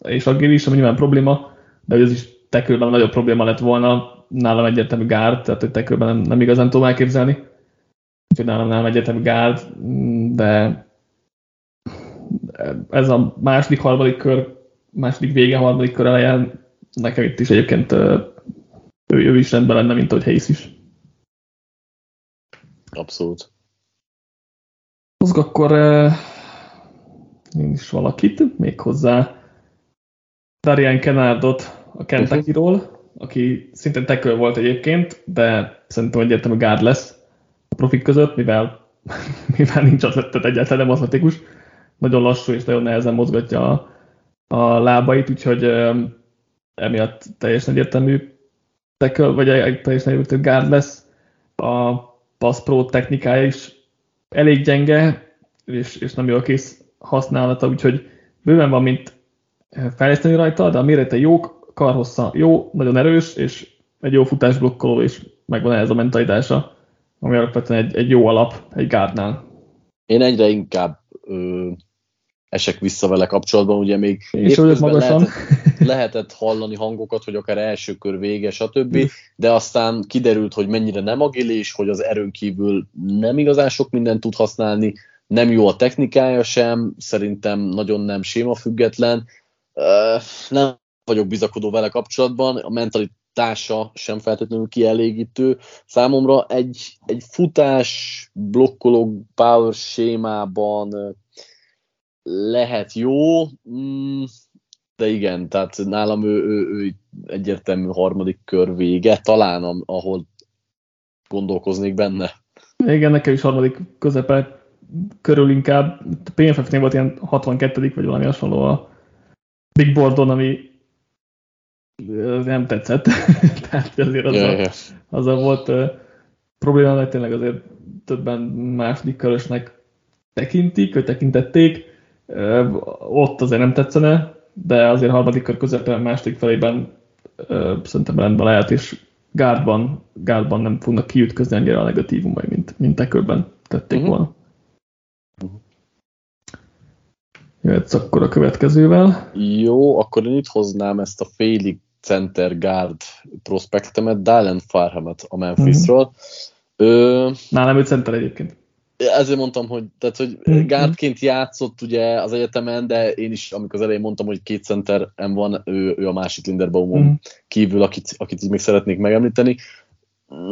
és agilis, ami nyilván probléma, de ez is tekőben nagyobb probléma lett volna, nálam egyértelmű gárd, tehát hogy tekőben nem, nem igazán tudom elképzelni. Úgyhogy nálam, nálam egyértelmű gárd, de ez a második, harmadik kör, második vége, harmadik kör elején nekem itt is egyébként ő, ő is rendben lenne, mint ahogy Hayes is. Abszolút. Hozok akkor uh, én is valakit, még hozzá Darian Kenardot a Kentucky-ról, uh-huh. aki szintén tekő volt egyébként, de szerintem egyértelmű gárd lesz a profik között, mivel, *laughs* mivel nincs atletet egyáltalán nem atletikus, nagyon lassú és nagyon nehezen mozgatja a, a lábait, úgyhogy um, emiatt teljesen egyértelmű tekő, vagy egy teljesen egyértelmű gárd lesz. A Pass Pro technikája is elég gyenge, és, és nem jó a kész használata, úgyhogy bőven van, mint fejleszteni rajta, de a mérete jó, karhossza jó, nagyon erős, és egy jó futásblokkoló, és megvan ez a mentalitása, ami alapvetően egy, egy jó alap egy gárdnál. Én egyre inkább ö, esek vissza vele kapcsolatban, ugye még és magasan. Lehetett, *laughs* lehetett hallani hangokat, hogy akár első kör vége, stb., de aztán kiderült, hogy mennyire nem agilis, hogy az erőn kívül nem igazán sok mindent tud használni, nem jó a technikája sem, szerintem nagyon nem sémafüggetlen, nem vagyok bizakodó vele kapcsolatban, a mentalitása sem feltétlenül kielégítő. Számomra egy, egy futás blokkoló power sémában lehet jó, mm, de igen, tehát nálam ő, ő, ő egyértelmű harmadik kör vége, talán ahol gondolkoznék benne. Igen, nekem is harmadik közepe körül inkább. PFF-nél volt ilyen 62 vagy valami hasonló a Big Boardon, ami nem tetszett. *laughs* Tehát azért azzal, yeah, yeah. azzal volt uh, probléma, mert tényleg azért többen második körösnek tekintik, vagy tekintették. Ott azért nem tetszene, de azért harmadik kör közepén, második felében szerintem rendben lehet, és gárdban, gárdban nem fognak kiütközni annyira a negatívumai, mint, mint tekölben tették uh-huh. volna. Uh-huh. Jöhetsz akkor a következővel. Jó, akkor én itt hoznám ezt a félig center guard prospektemet, Dalen Farhamet a Memphisről. Uh-huh. Ö... Nálam ő center egyébként ezért mondtam, hogy, tehát, hogy mm-hmm. gárdként játszott ugye az egyetemen, de én is, amikor az elején mondtam, hogy két centerem van, ő, ő a másik Linderbaumon mm. kívül, akit, akit így még szeretnék megemlíteni.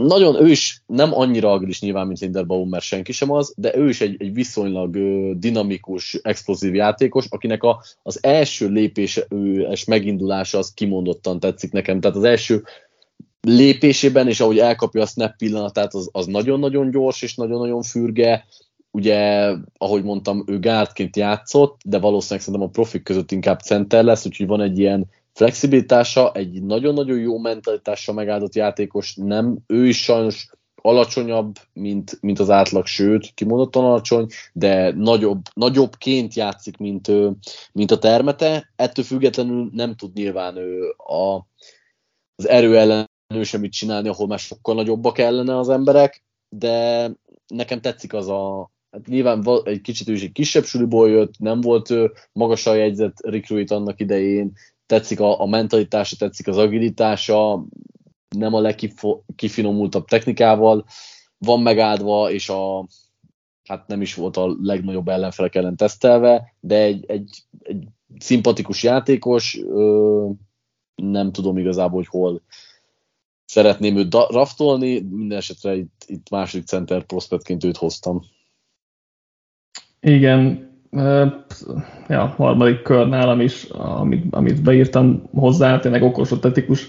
Nagyon ő is nem annyira agilis nyilván, mint Linderbaum, mert senki sem az, de ő is egy, egy viszonylag dinamikus, explozív játékos, akinek a, az első lépése, ő, és megindulása az kimondottan tetszik nekem. Tehát az első lépésében, és ahogy elkapja a snap pillanatát, az, az nagyon-nagyon gyors és nagyon-nagyon fürge. Ugye, ahogy mondtam, ő gárdként játszott, de valószínűleg szerintem a profik között inkább center lesz, úgyhogy van egy ilyen flexibilitása, egy nagyon-nagyon jó mentalitással megáldott játékos, nem, ő is sajnos alacsonyabb, mint, mint az átlag, sőt, kimondottan alacsony, de nagyobb, nagyobbként játszik, mint, mint a termete. Ettől függetlenül nem tud nyilván ő a, az erő ellen ő semmit csinálni, ahol már sokkal nagyobbak kellene az emberek, de nekem tetszik az a, hát nyilván egy kicsit ő is egy kisebb suliból jött, nem volt magasan jegyzett recruit annak idején, tetszik a, a mentalitása, tetszik az agilitása, nem a legkifinomultabb technikával. Van megáldva, és a, hát nem is volt a legnagyobb ellenfelek ellen tesztelve, de egy, egy, egy szimpatikus játékos, ö, nem tudom igazából, hogy hol szeretném őt raftolni, minden esetre itt, itt második center prospectként őt hoztam. Igen, ja, harmadik kör nálam is, amit, amit beírtam hozzá, tényleg okos, atletikus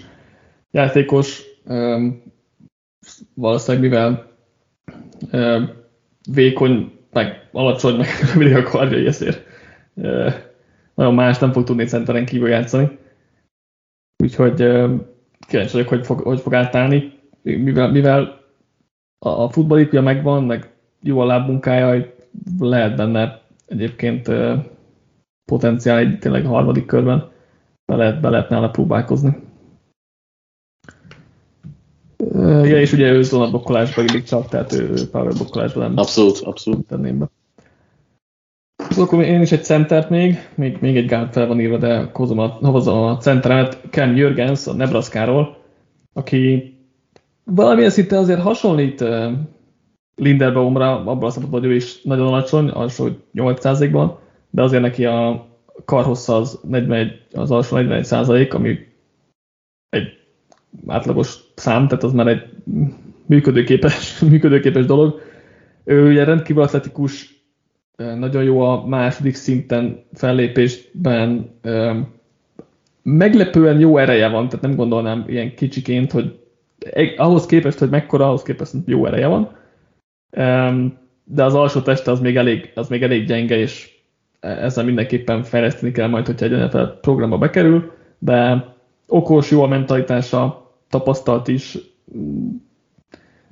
játékos, valószínűleg mivel vékony, meg alacsony, meg *laughs* rövid a karjai, ezért nagyon más nem fog tudni centeren kívül játszani. Úgyhogy kíváncsi vagyok, hogy fog, hogy fog átállni, mivel, mivel a futballipja megvan, meg jó a lábmunkája, lehet benne egyébként potenciál egy tényleg harmadik körben, be lehet, be lehet nála próbálkozni. Ja, és ugye ő zónabokkolásba illik csak, tehát ő power bokkolásba nem abszolút, abszolút. tenném be. Akkor én is egy centert még, még, még egy guard fel van írva, de hozom a, hozom a centeremet, Ken Jürgens a Nebraska-ról, aki valamilyen szinte azért hasonlít Linderbaumra, abban a szempontból, hogy ő is nagyon alacsony, alsó 8%-ban, de azért neki a karhossza az, 41, az alsó 41 százalék, ami egy átlagos szám, tehát az már egy működőképes, *laughs* működőképes dolog. Ő ugye rendkívül atletikus, nagyon jó a második szinten fellépésben, meglepően jó ereje van, tehát nem gondolnám ilyen kicsiként, hogy ahhoz képest, hogy mekkora, ahhoz képest jó ereje van, de az alsó teste az még elég, az még elég gyenge, és ezzel mindenképpen fejleszteni kell majd, hogyha egy NFL programba bekerül, de okos, jó a mentalitása, tapasztalt is.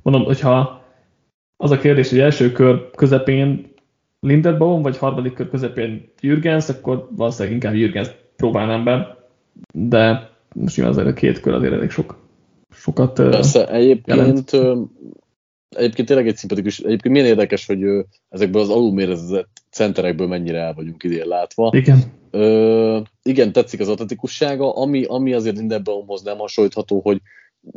Mondom, hogyha az a kérdés, hogy első kör közepén Linderbaum, vagy harmadik kör közepén Jürgens, akkor valószínűleg inkább Jürgens próbálnám be, de most nyilván azért a két kör azért elég sok, sokat Persze, egyébként, jelent. egyébként tényleg egy szimpatikus, egyébként milyen érdekes, hogy ezekből az alulmérezett centerekből mennyire el vagyunk idén látva. Igen. Ö, igen, tetszik az atletikussága, ami, ami azért Linderbaumhoz nem hasonlítható, hogy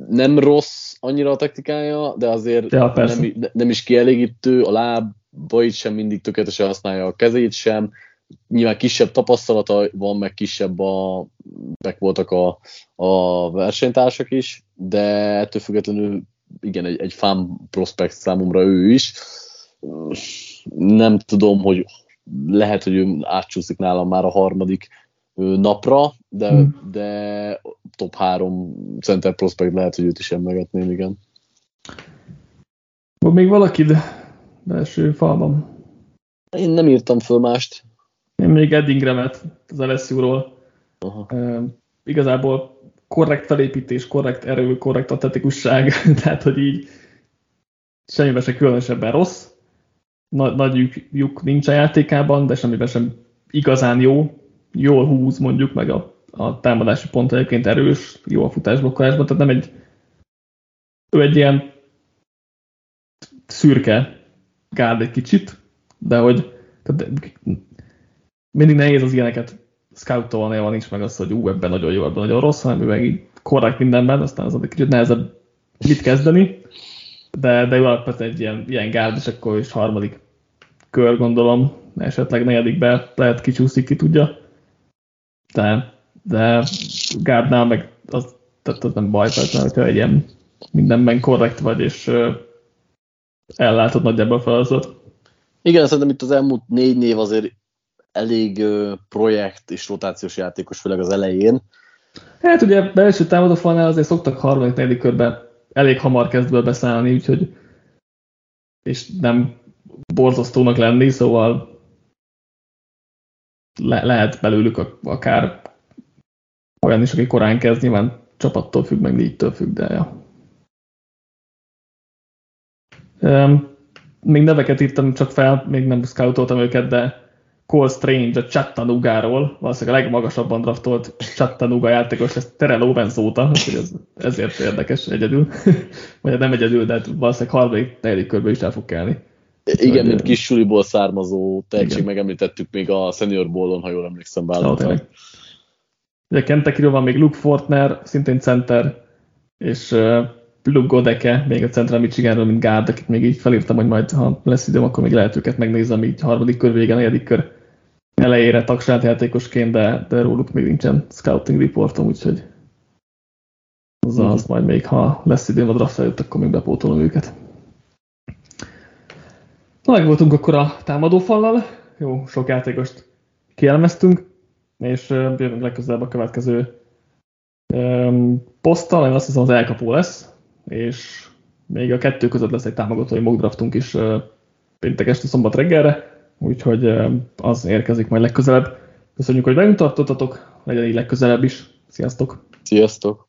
nem rossz annyira a technikája, de azért ja, nem, nem is kielégítő, a láb bait sem mindig tökéletesen használja, a kezét sem, nyilván kisebb tapasztalata van, meg kisebb a, meg voltak a, a versenytársak is, de ettől függetlenül igen, egy, egy fan prospect számomra ő is. Nem tudom, hogy lehet, hogy ő átcsúszik nálam már a harmadik napra, de, hmm. de top 3 center prospect lehet, hogy őt is emlegetném, igen. Van még valakid belső falban? Én nem írtam föl mást. Én még Eddingremet az LSU-ról. Uh, igazából korrekt felépítés, korrekt erő, korrekt atletikusság, *laughs* tehát hogy így semmiben se különösebben rossz. Nagy, nagy lyuk nincs a játékában, de semmiben sem igazán jó. Jól húz mondjuk, meg a, a támadási pont egyébként erős, jó a futásblokkolásban, tehát nem egy ő egy ilyen szürke gárd egy kicsit, de hogy tehát mindig nehéz az ilyeneket scoutolni, van nincs meg az, hogy ú, ebben nagyon jó, ebben nagyon rossz, hanem ő meg így korrekt mindenben, aztán az egy kicsit nehezebb mit kezdeni, de, de jó egy ilyen, ilyen gárd, és akkor is harmadik kör, gondolom, esetleg negyedikbe lehet kicsúszik, ki tudja. De, de gárdnál meg az, tehát az nem baj, tehát hogyha egy ilyen mindenben korrekt vagy, és ellátod nagyjából a feladatot. Igen, szerintem itt az elmúlt négy név azért elég projekt és rotációs játékos, főleg az elején. Hát ugye belső támadófalnál azért szoktak harmadik, negyedik körben elég hamar kezdve beszállni, úgyhogy és nem borzasztónak lenni, szóval le, lehet belőlük akár olyan is, aki korán kezd, nyilván csapattól függ, meg négytől függ, de ja. Um, még neveket írtam csak fel, még nem scoutoltam őket, de Cole Strange a Chattanooga-ról, valószínűleg a legmagasabban draftolt Chattanooga játékos, ez Terrell Owens óta, ez, ezért érdekes egyedül. *laughs* Vagy nem egyedül, de hát valószínűleg harmadik, negyedik körben is el fog kelni. Igen, Hogy, mint kis suliból származó tehetség, igen. megemlítettük még a Senior Ballon, ha jól emlékszem, vállalta. Ugye kentucky van még Luke Fortner, szintén center, és Luke Godeke, még a Central Michiganről, mint gárd, akit még így felírtam, hogy majd ha lesz időm, akkor még lehet őket megnézem így harmadik kör vége, negyedik kör elejére tagsát játékosként, de, de róluk még nincsen scouting reportom, úgyhogy az, az mhm. majd még, ha lesz időm a draft előtt, akkor még bepótolom őket. Na, meg voltunk akkor a támadófallal, jó, sok játékost kielemeztünk, és jövünk legközelebb a következő um, poszttal, én azt hiszem az elkapó lesz, és még a kettő között lesz egy támogatói mock draftunk is uh, péntek este szombat reggelre, úgyhogy az érkezik majd legközelebb. Köszönjük, hogy velünk tartottatok, legyen így legközelebb is. Sziasztok! Sziasztok!